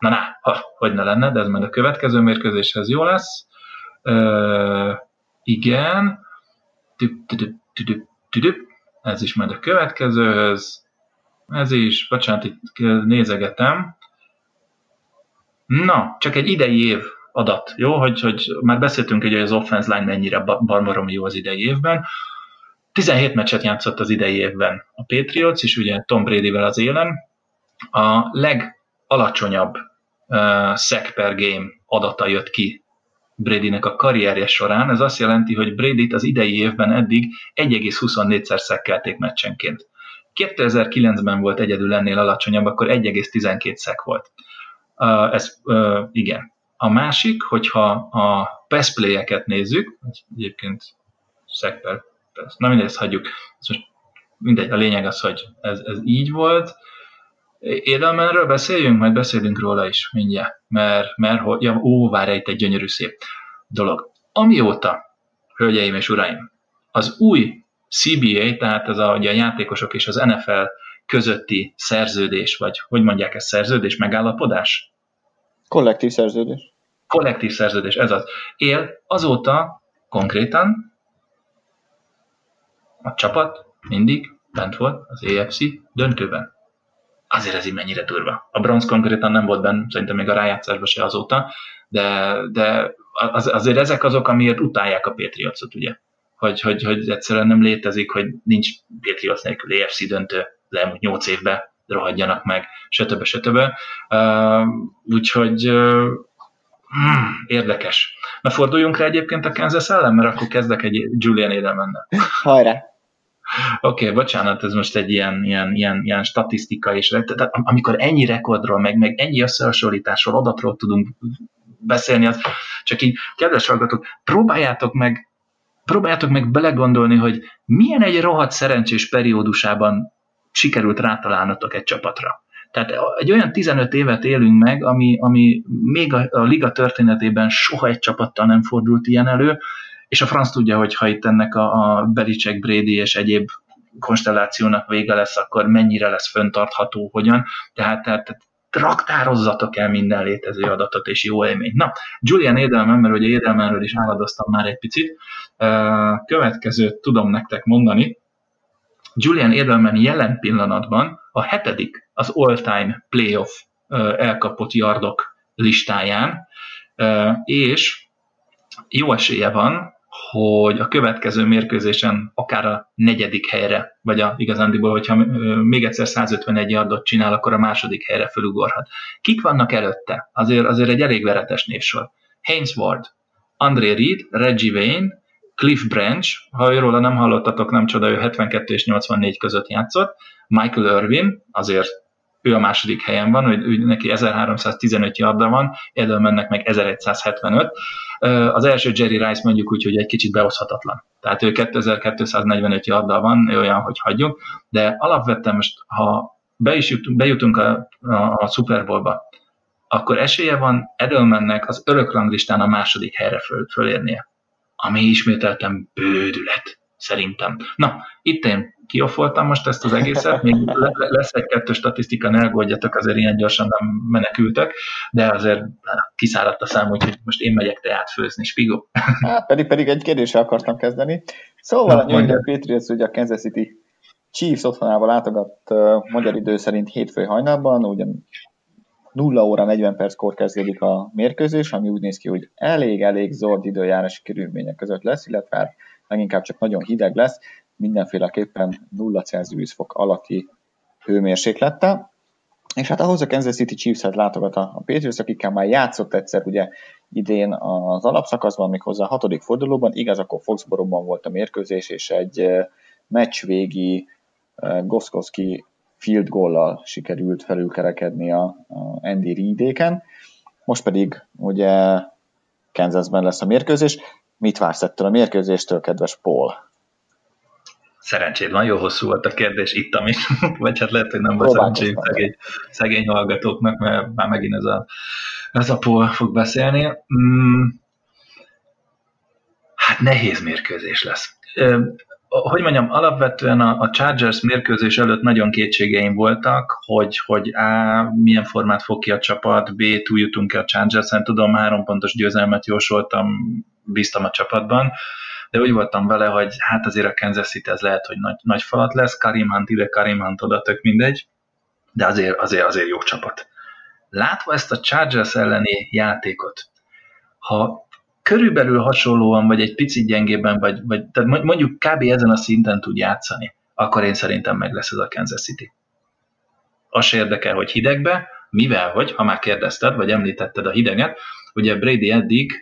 Na, na, ha, hogy ne lenne, de ez majd a következő mérkőzéshez jó lesz. Uh, igen. Ez is majd a következőhöz. Ez is, bocsánat, itt nézegetem. Na, csak egy idei év adat, jó? Hogy, hogy már beszéltünk, hogy az offense line mennyire barmarom jó az idei évben. 17 meccset játszott az idei évben a Patriots, és ugye Tom Bradyvel az élen. A legalacsonyabb uh, sack per game adata jött ki Bradynek a karrierje során. Ez azt jelenti, hogy Brady-t az idei évben eddig 1,24-szer szekkelték meccsenként. 2009-ben volt egyedül ennél alacsonyabb, akkor 1,12 szek volt. Uh, ez uh, igen. A másik, hogyha a pass play-eket nézzük, egyébként szek per na mindegy, ezt hagyjuk. Ez most mindegy, a lényeg az, hogy ez, ez így volt. Edelmanről beszéljünk, majd beszélünk róla is mindjárt, mert, mert hogy, ja, ó, várj, itt egy gyönyörű szép dolog. Amióta, hölgyeim és uraim, az új CBA, tehát ez a, ugye a játékosok és az NFL közötti szerződés, vagy hogy mondják ezt, szerződés, megállapodás? Kollektív szerződés. Kollektív szerződés, ez az. Él azóta konkrétan a csapat mindig bent volt az AFC döntőben. Azért ez így mennyire durva. A Browns konkrétan nem volt benne, szerintem még a rájátszásban se azóta, de, de az, azért ezek azok, amiért utálják a Patriotsot, ugye? Hogy, hogy, hogy egyszerűen nem létezik, hogy nincs Patriots nélkül AFC döntő le elmúlt 8 évben, rohadjanak meg, stb. stb. Uh, úgyhogy uh, hmm, érdekes. Na forduljunk rá egyébként a Kansas ellen, mert akkor kezdek egy Julian Edelmannel. Hajrá! Oké, okay, bocsánat, ez most egy ilyen, ilyen, ilyen, ilyen statisztika is. Tehát amikor ennyi rekordról, meg, meg ennyi összehasonlításról, adatról tudunk beszélni, az csak így, kedves hallgatók, próbáljátok meg, próbáljátok meg belegondolni, hogy milyen egy rohadt szerencsés periódusában sikerült rátalálnotok egy csapatra. Tehát egy olyan 15 évet élünk meg, ami, ami még a, a liga történetében soha egy csapattal nem fordult ilyen elő, és a franc tudja, hogy ha itt ennek a, a Belicek, Brady és egyéb konstellációnak vége lesz, akkor mennyire lesz föntartható, hogyan. Tehát, tehát raktározzatok el minden létező adatot és jó élményt. Na, Julian Edelman, mert ugye Edelmanről is álladoztam már egy picit, következőt tudom nektek mondani. Julian Edelman jelen pillanatban a hetedik az all-time playoff elkapott yardok listáján, és jó esélye van, hogy a következő mérkőzésen akár a negyedik helyre, vagy a igazándiból, hogyha még egyszer 151 yardot csinál, akkor a második helyre fölugorhat. Kik vannak előtte? Azért, azért egy elég veretes névsor. Haynes Ward, André Reed, Reggie Wayne, Cliff Branch, ha őről nem hallottatok, nem csoda, ő 72 és 84 között játszott, Michael Irvin, azért ő a második helyen van, hogy ő neki 1315 yarda van, Edelmannek meg 1175. Az első Jerry Rice mondjuk úgy, hogy egy kicsit behozhatatlan. Tehát ő 2245 yarda van, olyan, hogy hagyjuk, de alapvetően most, ha be is jutunk, bejutunk a, a, a Super Bowlba, akkor esélye van Edelmannek az örökranglistán a második helyre föl, fölérnie. Ami ismételtem bődület, szerintem. Na, itt én kiofoltam most ezt az egészet, még lesz egy-kettő statisztika, ne aggódjatok, azért ilyen gyorsan nem menekültek, de azért kiszáradt a szám, úgyhogy most én megyek teát főzni, Spigó. Hát, pedig, pedig egy kérdéssel akartam kezdeni. Szóval Na, a New England Patriots ugye a Kansas City Chiefs otthonába látogat uh, magyar idő szerint hétfő hajnalban, ugyan 0 óra 40 perckor kezdődik a mérkőzés, ami úgy néz ki, hogy elég-elég zord időjárási körülmények között lesz, illetve hát leginkább csak nagyon hideg lesz, mindenféleképpen 0 Celsius fok alatti hőmérséklettel. És hát ahhoz a Kansas City Chiefs-et látogat a, Patriots, akikkel már játszott egyszer ugye idén az alapszakaszban, méghozzá a hatodik fordulóban, igaz, akkor Foxborough-ban volt a mérkőzés, és egy meccs végi Goszkowski field goal sikerült felülkerekedni a, a Andy Reidéken. Most pedig ugye Kansasben lesz a mérkőzés. Mit vársz ettől a mérkőzéstől, kedves Paul? Szerencséd van, jó hosszú volt a kérdés itt, amit, <laughs> vagy hát lehet, hogy nem volt szerencsém szegény, szegény hallgatóknak, mert már megint ez a, ez a Paul fog beszélni. Mm, hát nehéz mérkőzés lesz. Hogy mondjam, alapvetően a, a Chargers mérkőzés előtt nagyon kétségeim voltak, hogy, hogy A, milyen formát fog ki a csapat, B, túl jutunk-e a Chargers-en, tudom, három pontos győzelmet jósoltam, bíztam a csapatban, de úgy voltam vele, hogy hát azért a Kansas City ez lehet, hogy nagy, nagy falat lesz, Karim Hunt ide, Karim Hunt oda, tök mindegy, de azért, azért, azért jó csapat. Látva ezt a Chargers elleni játékot, ha körülbelül hasonlóan, vagy egy picit gyengében, vagy, vagy tehát mondjuk kb. ezen a szinten tud játszani, akkor én szerintem meg lesz ez a Kansas City. Az érdekel, hogy hidegbe, mivel, hogy, ha már kérdezted, vagy említetted a hideget, Ugye Brady eddig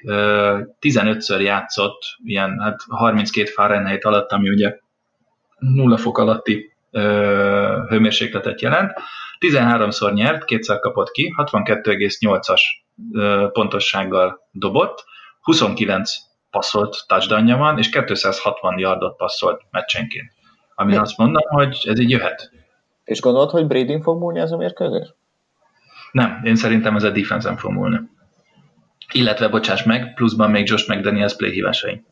15-ször játszott ilyen hát 32 Fahrenheit alatt, ami ugye nulla fok alatti hőmérsékletet jelent. 13-szor nyert, kétszer kapott ki, 62,8-as pontossággal dobott, 29 passzolt touchdownja van, és 260 yardot passzolt meccsenként. Ami Mi? azt mondom, hogy ez így jöhet. És gondolod, hogy Brady fog múlni ez a mérkőzés? Nem, én szerintem ez a defense fog múlni. Illetve, bocsáss meg, pluszban még Josh McDaniels play hívásai.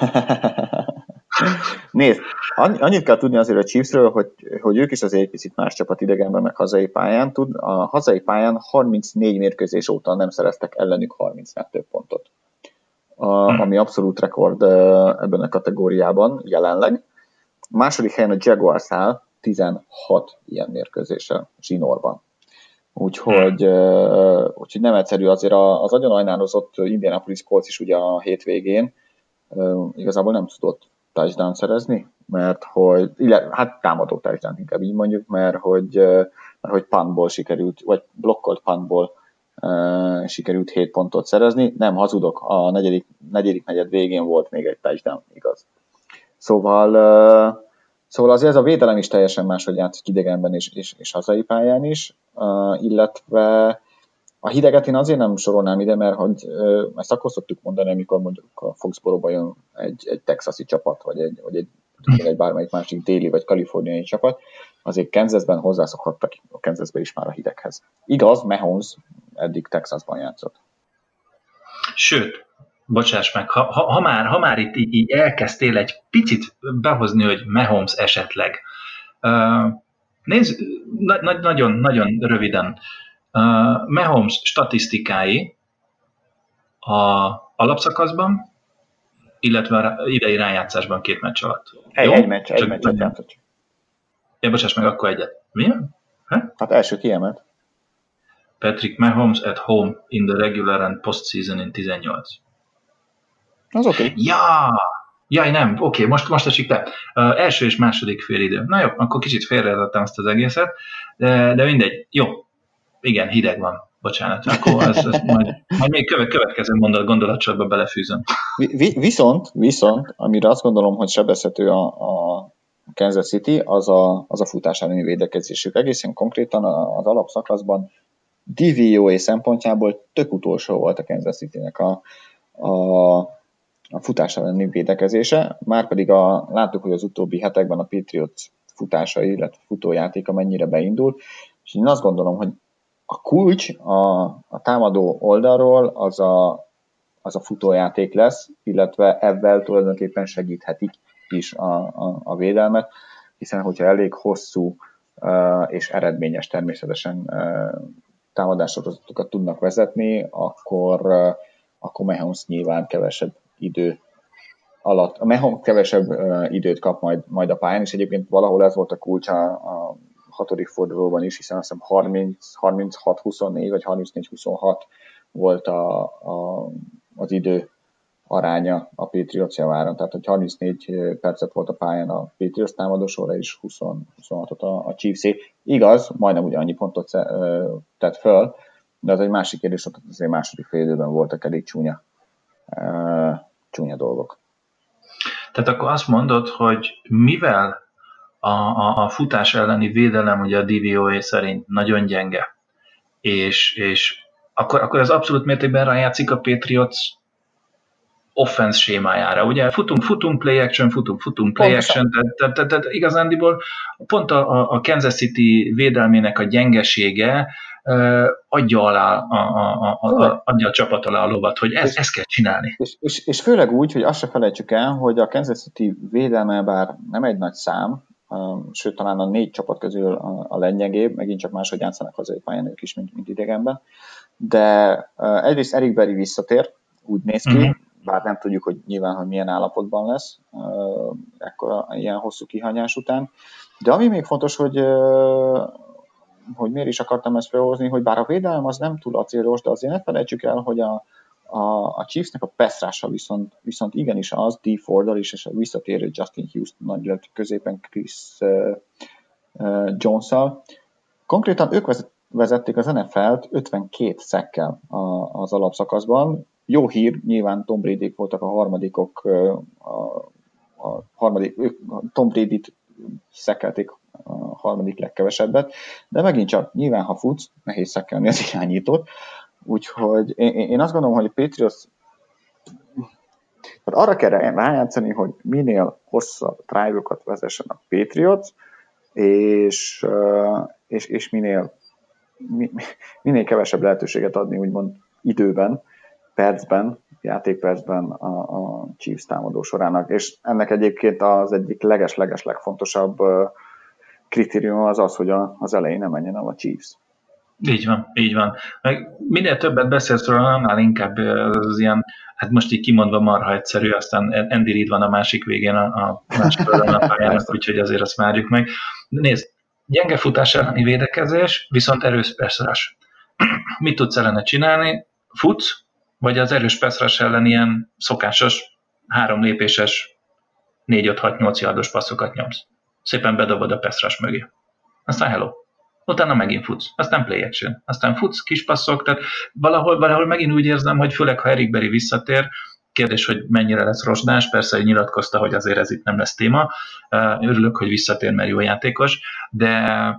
<laughs> Nézd, annyit kell tudni azért a Chiefsről, hogy, hogy ők is azért egy picit más csapat idegenben, meg hazai pályán tud. A hazai pályán 34 mérkőzés óta nem szereztek ellenük 32 pontot. A, hmm. ami abszolút rekord ebben a kategóriában jelenleg. második helyen a Jaguars áll 16 ilyen mérkőzéssel zsinórban. Úgyhogy, uh, úgyhogy nem egyszerű azért az agyon ajnározott Indianapolis Colts is ugye a hétvégén igazából nem tudott touchdown szerezni, mert hogy, illetve, hát támadó touchdown inkább így mondjuk, mert hogy, mert hogy puntból sikerült, vagy blokkolt puntból uh, sikerült 7 pontot szerezni. Nem hazudok, a negyedik, negyedik negyed végén volt még egy touchdown, igaz. Szóval, uh, szóval azért ez a védelem is teljesen máshogy játszik idegenben és, és, és hazai pályán is, uh, illetve a hideget én azért nem sorolnám ide, mert hogy ezt akkor szoktuk mondani, amikor mondjuk a Foxborough jön egy, egy texasi csapat, vagy egy, vagy egy, egy bármelyik másik déli vagy kaliforniai csapat, azért Kansasben hozzászokhattak a Kansasbe is már a hideghez. Igaz, Mahomes eddig Texasban játszott. Sőt, bocsáss meg, ha, ha, ha, már, ha már itt így, így elkezdtél egy picit behozni, hogy Mahomes esetleg. Uh, nézd, na, na, nagyon, nagyon röviden. Uh, Mahomes statisztikái a alapszakaszban, illetve idei rájátszásban két meccs alatt. Egy, Jó? egy meccs, egy meccs játszott. Ja, bocsáss meg, akkor egyet. Milyen? Ha? Hát első kiemelt. Patrick Mahomes at home in the regular and postseason in 18. Az oké. Okay. Ja! Jaj, nem, oké, okay, most, most esik le. Uh, első és második fél idő. Na jó, akkor kicsit félreadottam azt az egészet, de, de mindegy. Jó, igen, hideg van. Bocsánat, akkor az, az majd, majd még követ, következő mondat gondolatsorba belefűzöm. Vi, viszont, viszont, amire azt gondolom, hogy sebezhető a, a Kansas City, az a, az a futás elleni védekezésük. Egészen konkrétan az alapszakaszban DVOA szempontjából tök utolsó volt a Kansas City-nek a, a, a futás elleni védekezése, már pedig a, láttuk, hogy az utóbbi hetekben a Patriots futásai, illetve futójátéka mennyire beindult, és én azt gondolom, hogy a kulcs a, a támadó oldalról az a, az a futójáték lesz, illetve ebben tulajdonképpen segíthetik is a, a, a védelmet, hiszen hogyha elég hosszú uh, és eredményes természetesen uh, támadásorozatokat tudnak vezetni, akkor, uh, akkor Mahomes nyilván kevesebb idő alatt, a Mahomes kevesebb uh, időt kap majd, majd a pályán, és egyébként valahol ez volt a kulcs a, hatodik fordulóban is, hiszen azt hiszem 36-24 vagy 34-26 volt a, a, az idő aránya a Patriots javára. Tehát, hogy 34 percet volt a pályán a Patriots támadósóra, és 20, 26-ot a, a chiefs Igaz, majdnem ugyanannyi pontot tett föl, de az egy másik kérdés, hogy azért második fél időben voltak elég csúnya, csúnya dolgok. Tehát akkor azt mondod, hogy mivel a, a, a futás elleni védelem ugye a DVOA szerint nagyon gyenge, és, és akkor, akkor ez abszolút mértékben rájátszik a Patriots offense sémájára. Ugye futunk, futunk, play action, futunk, futunk, play action, tehát, tehát, tehát, igazándiból pont a, a Kansas City védelmének a gyengesége adja alá a, a, a, a, adja a csapat alá a lovat, hogy ez, ezt kell csinálni. És, és, és főleg úgy, hogy azt se felejtsük el, hogy a Kansas City védelme bár nem egy nagy szám, sőt talán a négy csapat közül a, a lényegébb, megint csak máshogy játszanak hazai pályán ők is, mint, mint idegenben. De uh, egyrészt Eric Berry visszatér, úgy néz ki, uh-huh. bár nem tudjuk, hogy nyilván, hogy milyen állapotban lesz uh, ekkor ilyen hosszú kihanyás után. De ami még fontos, hogy uh, hogy miért is akartam ezt felhozni, hogy bár a védelem az nem túl acélos, de azért ne felejtsük el, hogy a, a, a Chiefsnek a peszrása viszont, viszont igenis az, D. Fordal is, és a visszatérő Justin Houston, illetve középen Chris uh, uh, Jones-szal. Konkrétan ők vezették az NFL-t 52 szekkel az alapszakaszban. Jó hír, nyilván Tom brady voltak a harmadikok, a, a harmadik, ők Tom Brady-t szekelték harmadik legkevesebbet, de megint csak nyilván, ha futsz, nehéz szekkelni az irányítót, Úgyhogy én, én azt gondolom, hogy a Patriots tehát arra kell rájátszani, hogy minél hosszabb drive-okat vezessen a Patriots, és, és, és minél, minél kevesebb lehetőséget adni, úgymond időben, percben, játékpercben a, a Chiefs támadó sorának. És ennek egyébként az egyik leges-leges legfontosabb kritérium az az, hogy az elején nem menjen el a Chiefs. Így van, így van. Meg minél többet beszélsz róla, annál inkább az ilyen hát most így kimondva marha egyszerű, aztán Andy Reid van a másik végén a, a másik a pályának, úgyhogy azért azt várjuk meg. Nézd, gyenge futás elleni védekezés, viszont erős perszorás. <clears throat> Mit tudsz ellene csinálni? Futsz, vagy az erős perszorás ellen ilyen szokásos, három lépéses, 4-5-6-8 yardos passzokat nyomsz. Szépen bedobod a pass mögé. Aztán hello. Utána megint futsz, aztán play action, aztán futsz, kis passzok, tehát valahol, valahol megint úgy érzem, hogy főleg ha Eric Berry visszatér, kérdés, hogy mennyire lesz rozsdás, persze hogy nyilatkozta, hogy azért ez itt nem lesz téma, örülök, hogy visszatér, mert jó játékos, de,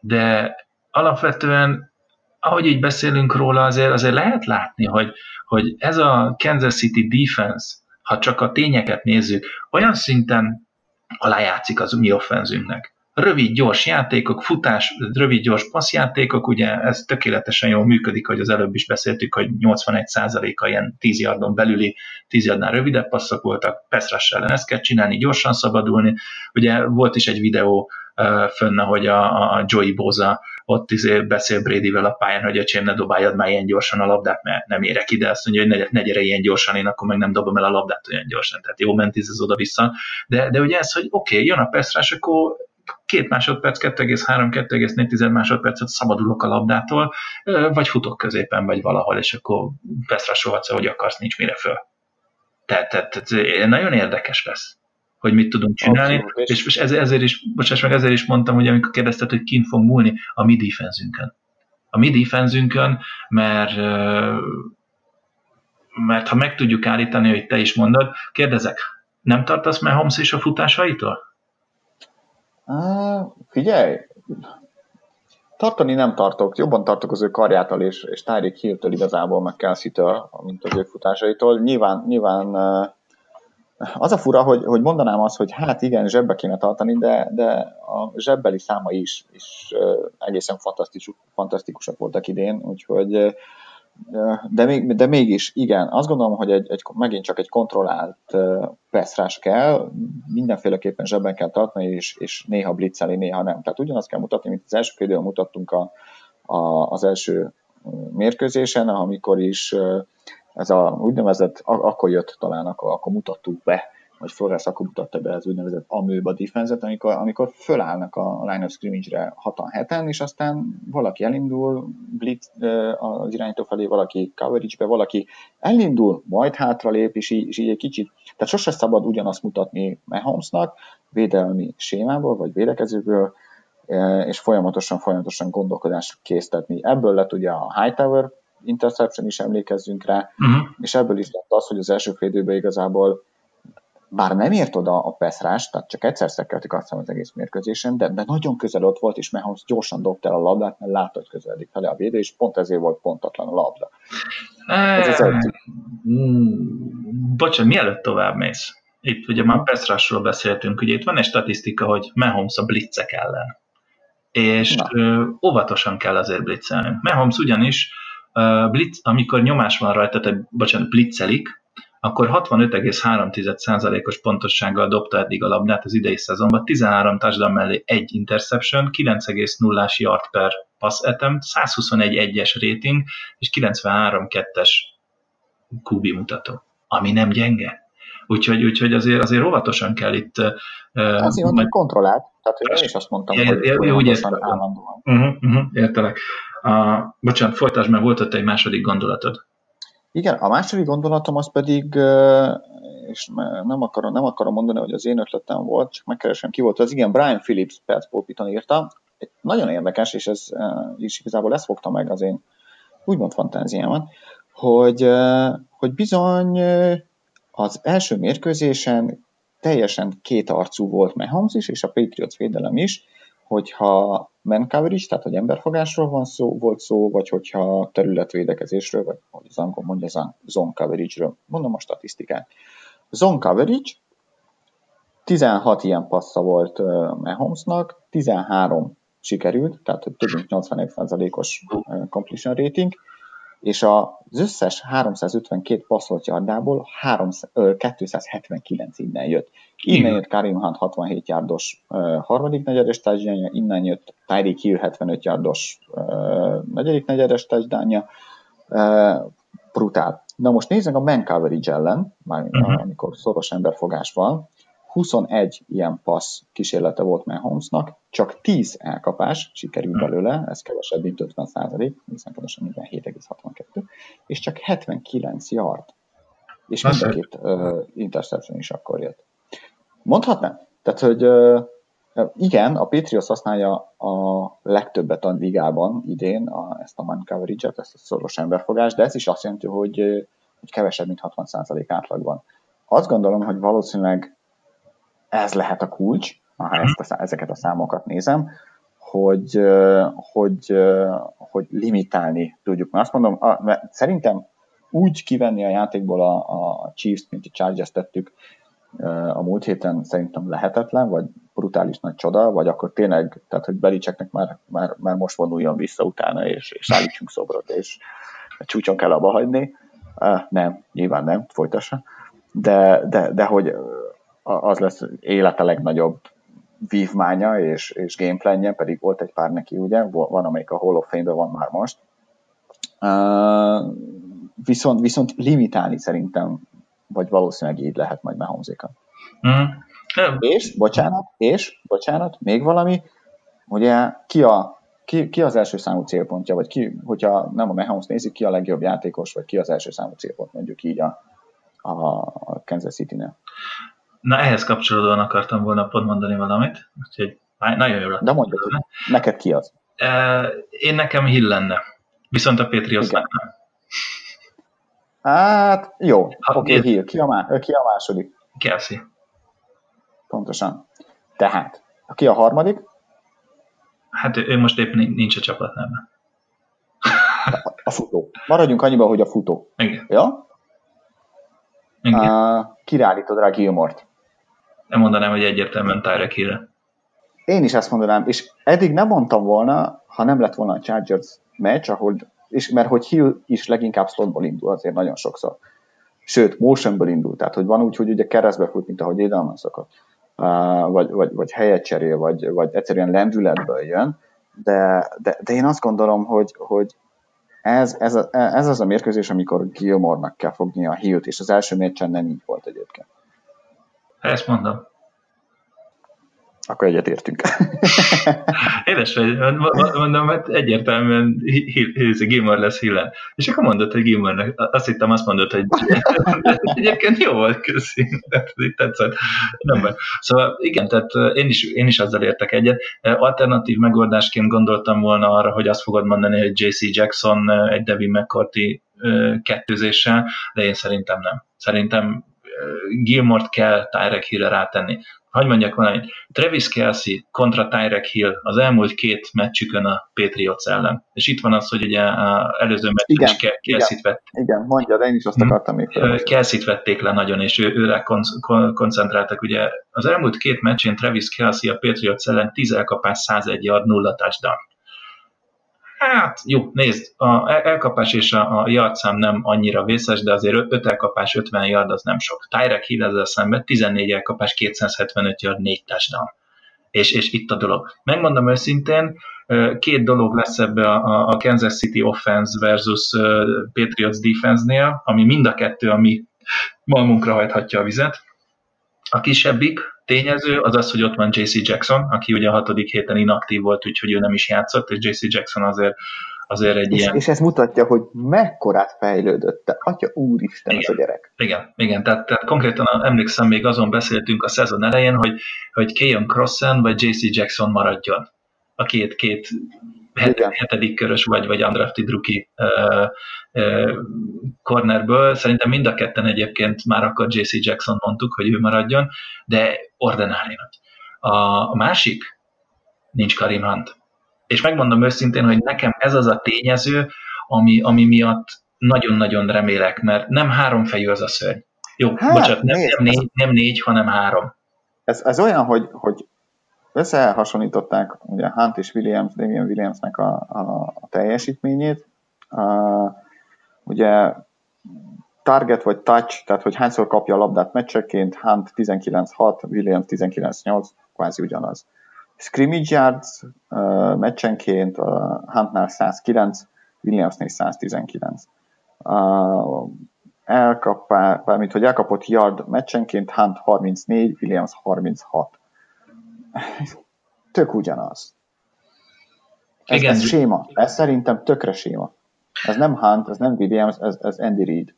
de alapvetően ahogy így beszélünk róla, azért, azért lehet látni, hogy, hogy ez a Kansas City defense, ha csak a tényeket nézzük, olyan szinten alájátszik az mi offenzünknek rövid, gyors játékok, futás, rövid, gyors passzjátékok, ugye ez tökéletesen jól működik, hogy az előbb is beszéltük, hogy 81%-a ilyen 10 yardon belüli, 10 yardnál rövidebb passzok voltak, Peszras ellen ezt kell csinálni, gyorsan szabadulni. Ugye volt is egy videó uh, fönn, hogy a, a Joey Boza ott izé beszél Bradyvel a pályán, hogy a ne dobáljad már ilyen gyorsan a labdát, mert nem érek ide, azt mondja, hogy ne, ne gyere ilyen gyorsan, én akkor meg nem dobom el a labdát olyan gyorsan. Tehát jó ment ez oda-vissza. De, de ugye ez, hogy oké, okay, jön a Peszrás, akkor két másodperc, 2,3-2,4 másodpercet szabadulok a labdától, vagy futok középen, vagy valahol, és akkor beszrasolhatsz, hogy akarsz, nincs mire föl. Tehát, tehát, tehát nagyon érdekes lesz hogy mit tudunk csinálni, Abszolút, és, és ezért is, bocsáss meg, ezért is mondtam, hogy amikor kérdezted, hogy kint fog múlni, a mi defenzünkön. A mi defenzünkön, mert mert ha meg tudjuk állítani, hogy te is mondod, kérdezek, nem tartasz Mahomes is a futásaitól? Uh, figyelj, tartani nem tartok, jobban tartok az ő karjától és, és Tyreek Hill-től igazából, meg Kelsey-től, mint az ő futásaitól. Nyilván, nyilván az a fura, hogy, hogy mondanám azt, hogy hát igen, zsebbe kéne tartani, de, de a zsebbeli száma is, is egészen fantasztikus, fantasztikusak voltak idén, úgyhogy de, még, de mégis, igen, azt gondolom, hogy egy, egy, megint csak egy kontrollált passzrás kell, mindenféleképpen zsebben kell tartani, és, és néha blitzeli, néha nem. Tehát ugyanazt kell mutatni, mint az első időben mutattunk a, a, az első mérkőzésen, amikor is ez a úgynevezett, akkor jött talán, akkor, akkor mutattuk be vagy Flores akkor mutatta be az úgynevezett amőba defenzet, amikor, amikor fölállnak a line of scrimmage-re 6 heten, és aztán valaki elindul blitz az irányító felé, valaki coverage-be, valaki elindul, majd hátralép, és így, és így egy kicsit, tehát sose szabad ugyanazt mutatni Mahomesnak, védelmi sémából, vagy védekezőből, és folyamatosan, folyamatosan gondolkodásra késztetni. Ebből lett ugye a Hightower interception is emlékezzünk rá, uh-huh. és ebből is lett az, hogy az első fél igazából bár nem ért oda a Peszrás, tehát csak egyszer szekkeltük azt az egész mérkőzésen, de, de nagyon közel ott volt, és Mahomes gyorsan dobta el a labdát, mert látta, hogy közeledik fele a védő, és pont ezért volt pontatlan a labda. Ez az. Mm, bocsánat, mielőtt tovább mész? Itt ugye már Peszrásról beszéltünk, ugye itt van egy statisztika, hogy Mahomes a blitzek ellen. És ö, óvatosan kell azért blitzelni. Mahomes ugyanis, blitz, amikor nyomás van rajta, tehát bocsánat, blitzelik, akkor 65,3%-os pontossággal dobta eddig a labdát az idei szezonban, 13 touchdown mellé egy interception, 9,0-ás yard per pass attempt, 121 1-es rating és 93-2-es QB mutató, ami nem gyenge. Úgyhogy, úgyhogy azért, azért óvatosan kell itt... Azért mondom, kontrollált. Tehát én is azt mondtam, é, hogy é, úgy állandóan. Uh-huh, uh-huh, értelek. Uh, bocsánat, folytasd, mert volt ott egy második gondolatod. Igen, a második gondolatom az pedig, és nem akarom, nem akarom mondani, hogy az én ötletem volt, csak megkeresem ki volt, az igen, Brian Phillips Perc Pulpiton írta, egy nagyon érdekes, és ez is igazából ezt fogta meg az én úgymond fantáziámat, hogy, hogy bizony az első mérkőzésen teljesen két arcú volt Mahomes is, és a Patriots védelem is, hogyha man coverage, tehát hogy emberfogásról van szó, volt szó, vagy hogyha területvédekezésről, vagy hogy az angol mondja, az zone coverage-ről. Mondom a statisztikát. Zone coverage, 16 ilyen passza volt Mahomesnak, 13 sikerült, tehát több mint 81%-os uh, completion rating, és az összes 352 passzolt yardából 279 innen jött. Innen jött Karim Hunt 67 yardos uh, harmadik negyedes touchdownja, innen jött Tyreek Hill 75 yardos uh, negyedik negyedes touchdownja, uh, brutál. Na most nézzük a man coverage ellen, már uh-huh. amikor szoros emberfogás van, 21 ilyen passz kísérlete volt Mahomesnak, csak 10 elkapás sikerült mhm. belőle, ez kevesebb, mint 50 százalék, hiszen pontosan 47,62, és csak 79 yard. És mind a két uh, interception is akkor jött. Mondhatnám? Tehát, hogy uh, igen, a Patriots használja a legtöbbet a ligában idén a, ezt a man coverage-et, ezt a szoros emberfogást, de ez is azt jelenti, hogy, hogy kevesebb, mint 60% átlag van. Azt gondolom, hogy valószínűleg ez lehet a kulcs, ha mhm. ezt a, ezeket a számokat nézem, hogy, hogy, hogy limitálni tudjuk. Mert azt mondom, a, mert szerintem úgy kivenni a játékból a, a Chiefs, mint a Chargers tettük a múlt héten szerintem lehetetlen, vagy brutális nagy csoda, vagy akkor tényleg, tehát hogy Belicseknek már, már, már most vonuljon vissza utána, és, és állítsunk szobrot, és csúcson kell abba hagyni. Nem, nyilván nem, folytassa. De, de, de hogy az lesz élete legnagyobb vívmánya és, és gameplanje, pedig volt egy pár neki, ugye, van amelyik a Hall of Fame-ben van már most. Uh, viszont, viszont limitálni szerintem, vagy valószínűleg így lehet majd Mahomzéka. Mm. És, bocsánat, és, bocsánat, még valami, ugye ki, a, ki, ki az első számú célpontja, vagy ki, hogyha nem a Mahomes nézik, ki a legjobb játékos, vagy ki az első számú célpont, mondjuk így a, a Kansas City-nél. Na ehhez kapcsolódóan akartam volna pont mondani valamit, úgyhogy nagyon jó De mondjuk, hogy neked ki az? Én nekem Hill lenne, viszont a Patriots nem. Hát jó, oké, okay, Hill. Ki a, má- ki a második? Kelsey. Pontosan. Tehát, ki a harmadik? Hát ő most épp nincs a csapatnál. A, a futó. Maradjunk annyiban, hogy a futó. Igen. Ja? Igen. Uh, királlítod rá Gilmort nem mondanám, hogy egyértelműen Tyrek hill Én is ezt mondanám, és eddig nem mondtam volna, ha nem lett volna a Chargers meccs, ahol, és mert hogy Hill is leginkább slotból indul azért nagyon sokszor. Sőt, motionből indul, tehát hogy van úgy, hogy ugye keresztbe fut, mint ahogy Edelman szokott, uh, vagy, vagy, vagy helyet cserél, vagy, vagy egyszerűen lendületből jön, de, de, de én azt gondolom, hogy, hogy ez, ez, ez az a mérkőzés, amikor Gilmore-nak kell fognia a Hill-t, és az első meccsen nem így volt egyébként. Ezt mondom. Akkor egyetértünk. <laughs> Édes vagy, mondom, mert egyértelműen Gilmore lesz Hillen. És akkor mondod, hogy Gilmore, azt hittem, azt mondod, hogy <laughs> egyébként jó volt, köszi. tetszett. Nem, szóval igen, tehát én is, én is azzal értek egyet. Alternatív megoldásként gondoltam volna arra, hogy azt fogod mondani, hogy JC Jackson egy Devin McCourty kettőzéssel, de én szerintem nem. Szerintem Gilmort kell Tyrek Hillre rátenni. Hogy mondjak valamit, Travis Kelsey kontra Tyrek Hill az elmúlt két meccsükön a Patriots ellen. És itt van az, hogy ugye az előző meccsen is Kelsey-t vett. Igen, mondja, de én is azt mhm. akartam még Kelsey-t vették le nagyon, és ő, őre kon- kon- koncentráltak. Ugye az elmúlt két meccsén Travis Kelsey a Patriots ellen 10 elkapás, 101 yard, 0 touchdown. Hát, jó, nézd, a elkapás és a, a yardszám nem annyira vészes, de azért 5 elkapás, 50 yard az nem sok. Tyrek Hill ezzel szemben 14 elkapás, 275 yard, 4 touchdown. És, és itt a dolog. Megmondom őszintén, két dolog lesz ebbe a, a Kansas City offense versus Patriots defense-nél, ami mind a kettő, ami malmunkra hajthatja a vizet. A kisebbik, tényező az az, hogy ott van JC Jackson, aki ugye a hatodik héten inaktív volt, úgyhogy ő nem is játszott, és JC Jackson azért azért egy és, ilyen... És ez mutatja, hogy mekkorát fejlődött. Te, atya úristen, igen, az a gyerek. Igen, igen tehát, tehát konkrétan emlékszem, még azon beszéltünk a szezon elején, hogy, hogy Keon Crossen vagy JC Jackson maradjon. A két, két hetedik körös vagy, vagy undrafted rookie uh, uh, cornerből. Szerintem mind a ketten egyébként már akkor JC Jackson mondtuk, hogy ő maradjon, de ordinári nagy. A, a másik, nincs Karim Hunt. És megmondom őszintén, hogy nekem ez az a tényező, ami, ami miatt nagyon-nagyon remélek, mert nem három fejű az a szörny. Jó, hát, bocsánat, nem, nem, négy, nem négy, hanem három. Ez, ez olyan, hogy, hogy összehasonlították ugye Hunt és Williams, Damian Williamsnek a, a, a teljesítményét. Uh, ugye target vagy touch, tehát hogy hányszor kapja a labdát meccseként, Hunt 19-6, Williams 19-8, kvázi ugyanaz. Scrimmage yards uh, meccsenként uh, Huntnál 109, Williamsnél 119. Uh, elkap, mint hogy elkapott yard meccsenként, Hunt 34, Williams 36. Tök ugyanaz. Ez, Igen. ez séma. Ez szerintem tökre séma. Ez nem Hunt, ez nem Williams, ez, ez Andy Reid.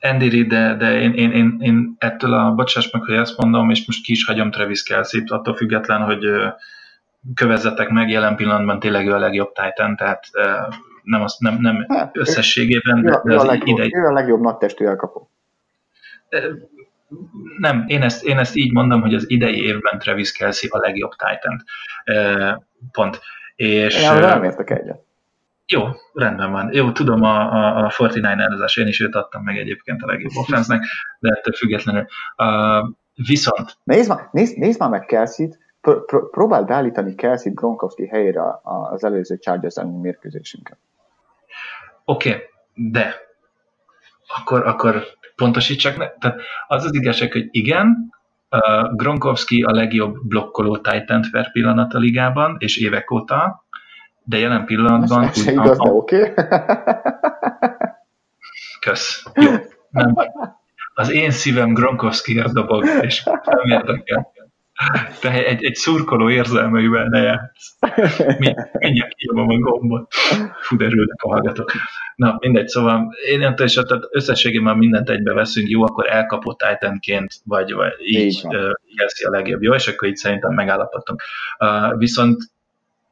Andy Reid, de, de én, én, én, én ettől a, bocsáss meg, hogy ezt mondom, és most ki is hagyom Travis kelsey attól független, hogy kövezzetek meg, jelen pillanatban tényleg ő a legjobb Titan, tehát nem, az, nem, nem hát, összességében, ő, de, ő, a legjobb, idei... ő a legjobb nagytestű elkapó. Nem, én ezt, én ezt így mondom, hogy az idei évben Travis Kelsey a legjobb Titan. Pont. És, én nem értek egyet. Jó, rendben van. Jó, tudom, a, a, a 49ers, én is őt adtam meg egyébként a legjobb <laughs> offense de ettől függetlenül. Uh, viszont... Nézd már, nézd, nézd már meg Kelsey-t, pr- pr- próbáld beállítani Kelsey Gronkowski helyére az előző Chargers elleni mérkőzésünket. Oké, okay, de akkor, akkor pontosítsak, ne? tehát az az igazság, hogy igen, uh, Gronkowski a legjobb blokkoló Titan per pillanat a ligában, és évek óta, de jelen pillanatban... Ez, ez igaz, oké. Okay. Kösz. Jó. Nem. Az én szívem Gronkowskiért dobog, és nem érdekel. Te egy, egy szurkoló érzelmeivel ne játsz. Mindjárt kijövöm a gombot. Fú, de a hallgatók. Na, mindegy, szóval én és tehát összességében mindent egybe veszünk, jó, akkor elkapott Titanként, vagy, vagy így jelzi a legjobb, jó, és akkor így szerintem megállapodtunk. Uh, viszont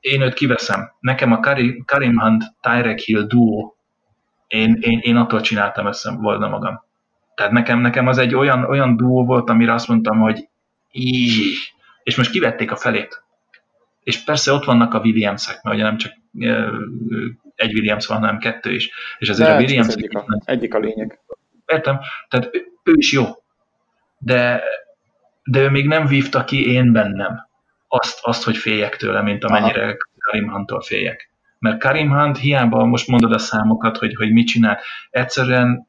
én őt kiveszem. Nekem a Karim, Karim Hunt Tyrek Hill duo, én, én, én attól csináltam össze volna magam. Tehát nekem, nekem az egy olyan, olyan duó volt, amire azt mondtam, hogy így, és most kivették a felét. És persze ott vannak a Williamsek, mert ugye nem csak egy Williams van, hanem kettő is. És azért De a Williams... Egyik a, egyik a lényeg. Értem, tehát ő, ő is jó. De, de ő még nem vívta ki én bennem azt, azt hogy féljek tőle, mint amennyire Aha. Karim Hunt-tól féljek. Mert Karim Hunt hiába most mondod a számokat, hogy, hogy mit csinál, egyszerűen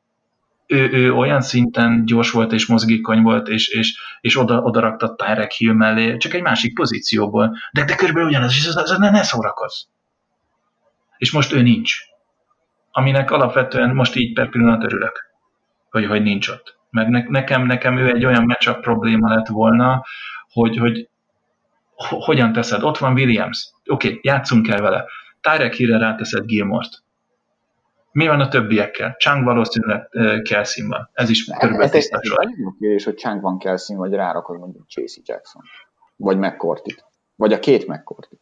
ő, ő olyan szinten gyors volt és mozgékony volt, és, és, és oda, oda rakta Tyrek Hill mellé, csak egy másik pozícióból. De, de körülbelül ugyanaz, és ez, ez ne, ne szórakozz. És most ő nincs. Aminek alapvetően most így per pillanat örülök, hogy, hogy nincs ott. Mert ne, nekem, nekem ő egy olyan matchup probléma lett volna, hogy, hogy hogyan teszed? Ott van Williams. Oké, okay, játszunk el vele. Tyrek Hillre ráteszed Gilmort. Mi van a többiekkel? Chang valószínűleg Kelsey van. Ez is körülbelül tiszta sor. Ez egy kérdés, hogy Chang van Kelsey, vagy rárakod mondjuk Chasey Jackson. Vagy McCourtit. Vagy a két McCourtit.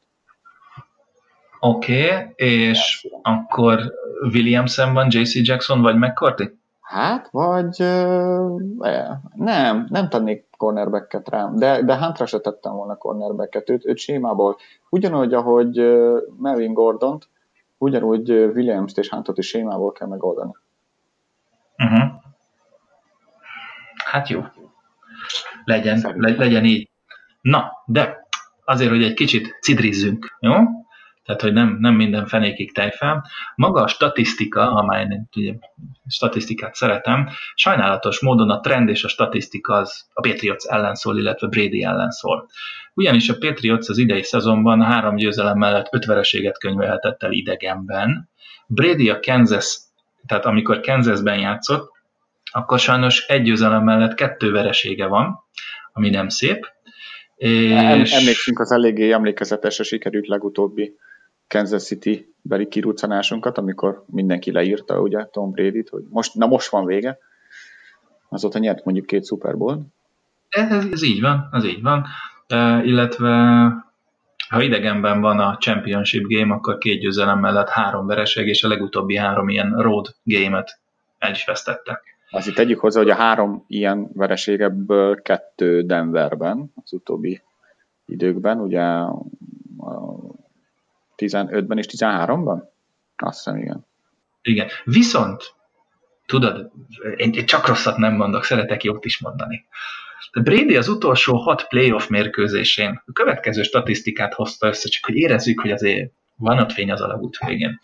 Oké, okay, és ja, akkor Williamson van, JC Jackson, vagy McCourty? Hát, vagy uh, nem, nem tennék cornerbacket rám, de, de Huntra se tettem volna cornerbacket, őt, őt sémából. Ugyanúgy, ahogy Melvin Gordont, ugyanúgy Williams-t és Huntot is sémából kell megoldani. Uh-huh. Hát jó. Legyen, le, legyen így. Na, de azért, hogy egy kicsit cidrizzünk, jó? Tehát, hogy nem, nem minden fenékig tejfel. Maga a statisztika, amely ugye, statisztikát szeretem, sajnálatos módon a trend és a statisztika az a Patriots ellen szól, illetve Brady ellen szól. Ugyanis a Patriots az idei szezonban három győzelem mellett öt vereséget könyvelhetett el idegenben. Brady a Kansas, tehát amikor Kansasben játszott, akkor sajnos egy győzelem mellett kettő veresége van, ami nem szép. És... Emlékszünk az eléggé emlékezetesre sikerült legutóbbi Kansas City beli kiruccanásunkat, amikor mindenki leírta ugye Tom Brady-t, hogy most, na most van vége. Azóta nyert mondjuk két Super Bowl. Ez, ez így van, ez így van. Uh, illetve ha idegenben van a Championship Game, akkor két győzelem mellett három vereség, és a legutóbbi három ilyen road game-et el is vesztettek. Azt itt tegyük hozzá, hogy a három ilyen vereségebből kettő Denverben az utóbbi időkben, ugye a 15-ben és 13-ban? Azt hiszem, igen. Igen. Viszont, tudod, én csak rosszat nem mondok, szeretek jót is mondani. De Brady az utolsó hat playoff mérkőzésén a következő statisztikát hozta össze, csak hogy érezzük, hogy azért van ott fény az alagút végén.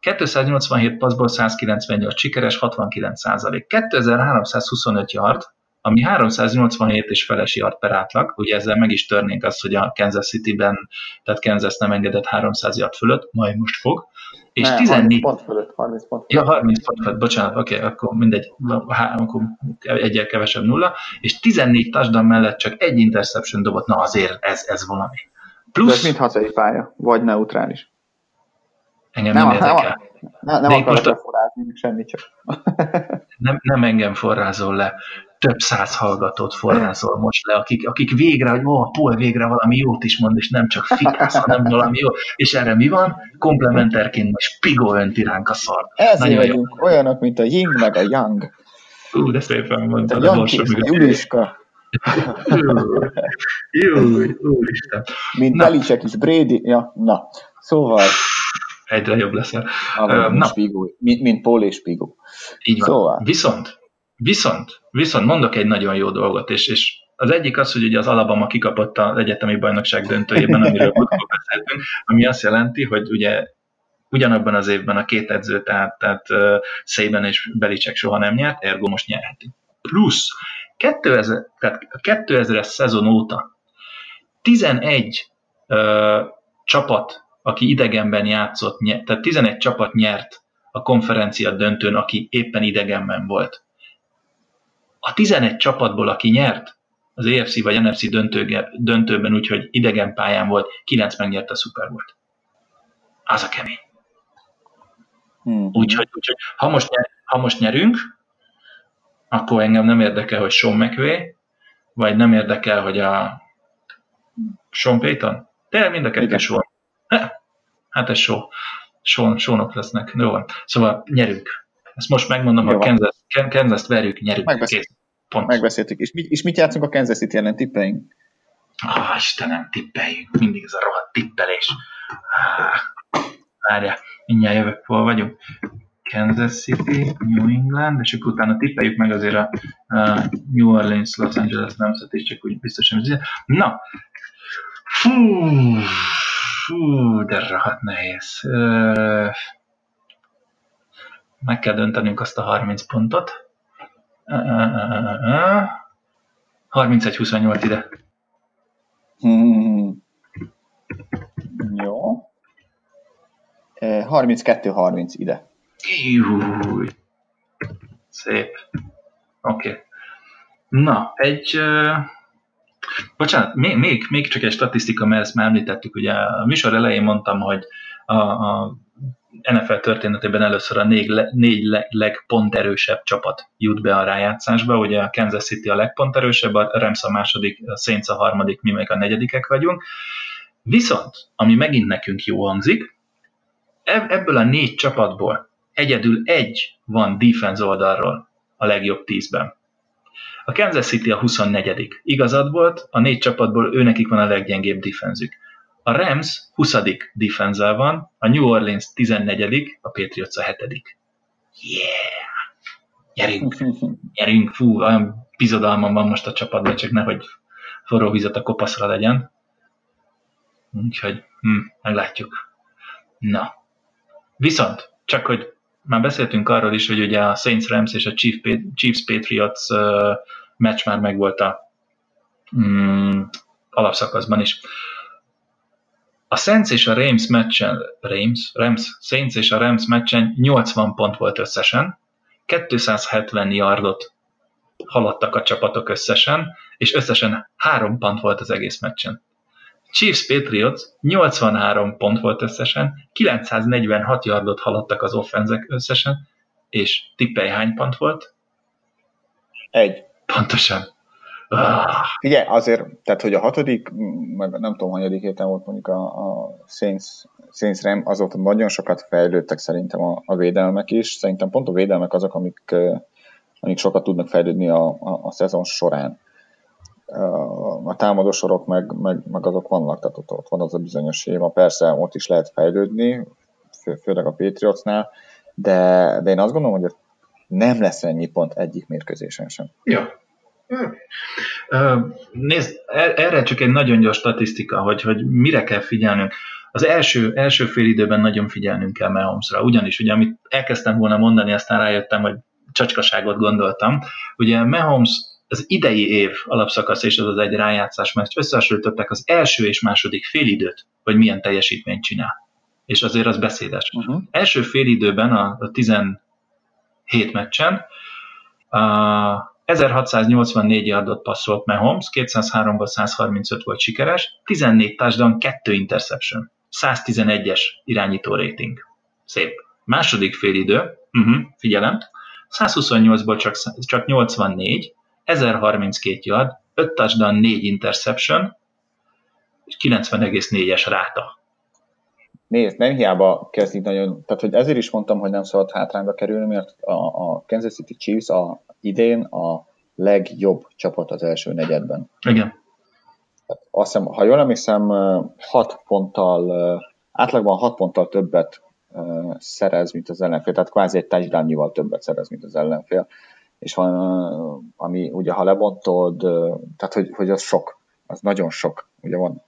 287 passzból 198 sikeres, 69 százalék. 2325 yard, ami 387 és feles yard per átlag, ugye ezzel meg is törnénk azt, hogy a Kansas City-ben, tehát Kansas nem engedett 300 yard fölött, majd most fog, és Ne, 14... 30 pont fölött, 30 pont Ja, fölött. 30 pont fölött, bocsánat, oké, okay, akkor mindegy, há- akkor egyel kevesebb nulla, és 14 touchdown mellett csak egy interception dobott, na azért ez, ez valami. De ez Plusz, mind hazai pálya, vagy neutrális. engem Nem, nem, nem, érdekel. nem, nem itt akarok most a- leforázni, meg semmi, csak. nem, nem engem forrázol le, több száz hallgatót forrázol most le, akik, akik végre, hogy ó, a Paul végre valami jót is mond, és nem csak fikász, hanem valami jó. És erre mi van? Komplementerként most Spigo önti ránk a szar. Ezért Nagyon jó. vagyunk olyanok, mint a Ying meg a Yang. Ú, de szépen Mint a mondtad a Yang a. Juliska. Jó, úristen. Mint. Belicek is, Brady. Ja, na. Szóval, Egyre jobb leszel. mint, na. Spigó, mint, mint Paul és Spigó. Így van. Szóval. Viszont, viszont, viszont mondok egy nagyon jó dolgot, és, és az egyik az, hogy ugye az Alabama kikapott az egyetemi bajnokság döntőjében, amiről múltkor <laughs> beszéltünk, ami azt jelenti, hogy ugye ugyanabban az évben a két edző, tehát, tehát uh, Szében és Belicek soha nem nyert, ergo most nyerheti. Plusz 2000, tehát a 2000-es szezon óta 11 uh, csapat, aki idegenben játszott, nyert, tehát 11 csapat nyert a konferencia döntőn, aki éppen idegenben volt. A 11 csapatból, aki nyert az EFC vagy NFC döntő, döntőben, úgyhogy idegen pályán volt, 9 megnyerte a Super Bowl-t. Az a kemény. Hmm. Úgyhogy, úgyhogy ha, most nyer, ha most nyerünk, akkor engem nem érdekel, hogy Sean McVay, vagy nem érdekel, hogy a Sean Payton. Tényleg mind a kettő. Sean. Hát ez Sean. Sean, Seanok lesznek. Jó van. Szóval nyerünk. Ezt most megmondom, Jó a. Kansas, Kansas-t verjük, nyerünk. Megbeszél- Kész. Pont. Megbeszéltük. És mit, és mit játszunk a Kansas City ellen? Tippeljünk. Ah, Istenem, tippeljünk. Mindig ez a rohadt tippelés. Ah, Várjál, mindjárt jövök, hol vagyunk. Kansas City, New England, és akkor utána tippeljük meg azért a, New Orleans, Los Angeles nemzet is, csak úgy biztosan. hogy- Na, fú, fú, de rohadt nehéz. Ö, Meg kell döntenünk azt a 30 pontot. Ö, ö, ö, ö, ö. 31-28 ide. Hmm. Jó. Eh, 32-30 ide. Júj. Szép. Oké. Okay. Na, egy... Uh, bocsánat, még, még, még csak egy statisztika, mert ezt már említettük. Ugye a műsor elején mondtam, hogy a, a NFL történetében először a négy, négy le, legponterősebb csapat jut be a rájátszásba. Ugye a Kansas City a legponterősebb, a Rams a második, a Saints a harmadik, mi meg a negyedikek vagyunk. Viszont, ami megint nekünk jó hangzik, eb- ebből a négy csapatból egyedül egy van defense oldalról a legjobb tízben. A Kansas City a 24 Igazad volt, a négy csapatból ő nekik van a leggyengébb defenzük. A Rams 20. defense van, a New Orleans 14 a Patriots a 7 Yeah! Nyerünk, nyerünk, <laughs> fú, olyan bizodalmam van most a csapatban, csak nehogy forró vizet a kopaszra legyen. Úgyhogy, hm, meglátjuk. Na. Viszont, csak hogy már beszéltünk arról is, hogy ugye a Saints Rams és a Chief Chiefs Patriots meccs már megvolt a mm, alapszakaszban is. A Saints és a Rams meccsen, Rams, Rams, Saints és a Rams meccsen 80 pont volt összesen, 270 yardot haladtak a csapatok összesen, és összesen 3 pont volt az egész meccsen. Chiefs Patriots 83 pont volt összesen, 946 yardot haladtak az offenzek összesen, és tippelj hány pont volt? Egy. Pontosan. Figyelj, azért, tehát hogy a hatodik, nem tudom, hanyadik héten volt mondjuk a, a Saints, Saints Ram, azóta nagyon sokat fejlődtek szerintem a, a védelmek is. Szerintem pont a védelmek azok, amik, amik sokat tudnak fejlődni a, a, a szezon során. A, támadósorok meg, meg, meg azok vannak, tehát ott, ott van az a bizonyos séma. Persze ott is lehet fejlődni, fő, főleg a Patriotsnál, de, de én azt gondolom, hogy nem lesz ennyi pont egyik mérkőzésen sem. Ja. Nézd, er- erre csak egy nagyon gyors statisztika, hogy, hogy mire kell figyelnünk. Az első, első fél időben nagyon figyelnünk kell Mahomesra, ugyanis ugye, amit elkezdtem volna mondani, aztán rájöttem, hogy csacskaságot gondoltam. Ugye Mahomes az idei év alapszakasz és az az egy rájátszás mert összehasonlították az első és második félidőt, hogy milyen teljesítményt csinál. És azért az beszédes. Uh-huh. Első félidőben a, a 17 meccsen a 1684 yardot passzolt Mahomes, 203-ból 135 volt sikeres, 14 touchdown, 2 interception, 111-es irányító rating. Szép. Második félidő, uh-huh, figyelem, 128-ból csak, csak 84, 1032 yard, 5 touchdown, 4 interception, és 90,4-es ráta. Nézd, nem hiába kezdik nagyon, tehát hogy ezért is mondtam, hogy nem szabad hátrányba kerülni, mert a, a Kansas City Chiefs a, idén a legjobb csapat az első negyedben. Igen. Azt hiszem, ha jól emlékszem, 6 ponttal, átlagban 6 ponttal többet szerez, mint az ellenfél, tehát kvázi egy touchdown többet szerez, mint az ellenfél. És van, ami ugye, ha lebontod, tehát hogy, hogy az sok, az nagyon sok. Ugye van,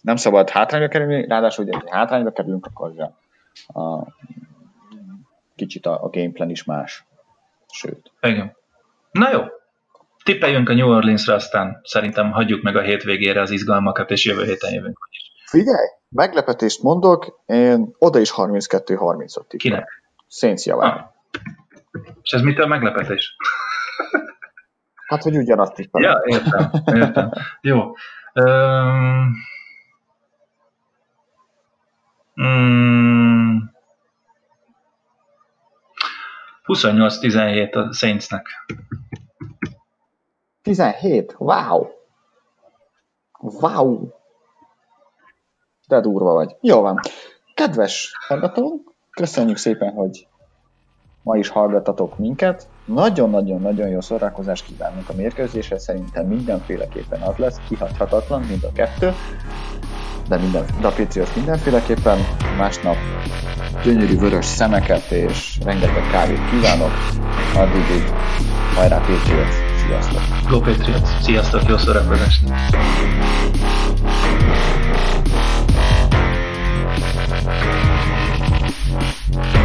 nem szabad hátrányba kerülni, ráadásul ugye, hogy hátrányba kerülünk, akkor ugye a, kicsit a, a gameplan is más. Sőt. Igen. Na jó, tippeljünk a New Orleansra, aztán szerintem hagyjuk meg a hétvégére az izgalmakat, és jövő héten jövünk. Figyelj, meglepetést mondok, én oda is 32-30-ot tippel. Kinek? Saints javán. Ah. És ez mitől meglepetés? Hát, hogy ugyanazt tippelem. Ja, értem, értem. Jó. Um, um, 28-17 a Saintsnek. 17? Wow! Wow! De durva vagy. Jó van. Kedves hallgatók, köszönjük szépen, hogy ma is hallgattatok minket. Nagyon-nagyon-nagyon jó szórakozást kívánunk a mérkőzésre, szerintem mindenféleképpen az lesz, kihagyhatatlan, mind a kettő, de, minden, de a pici az mindenféleképpen. Másnap gyönyörű vörös szemeket és rengeteg kávét kívánok. Addig így, hajrá Patriots! Sziasztok! Go Patriots! Sziasztok! Jó szórakozást! Thank.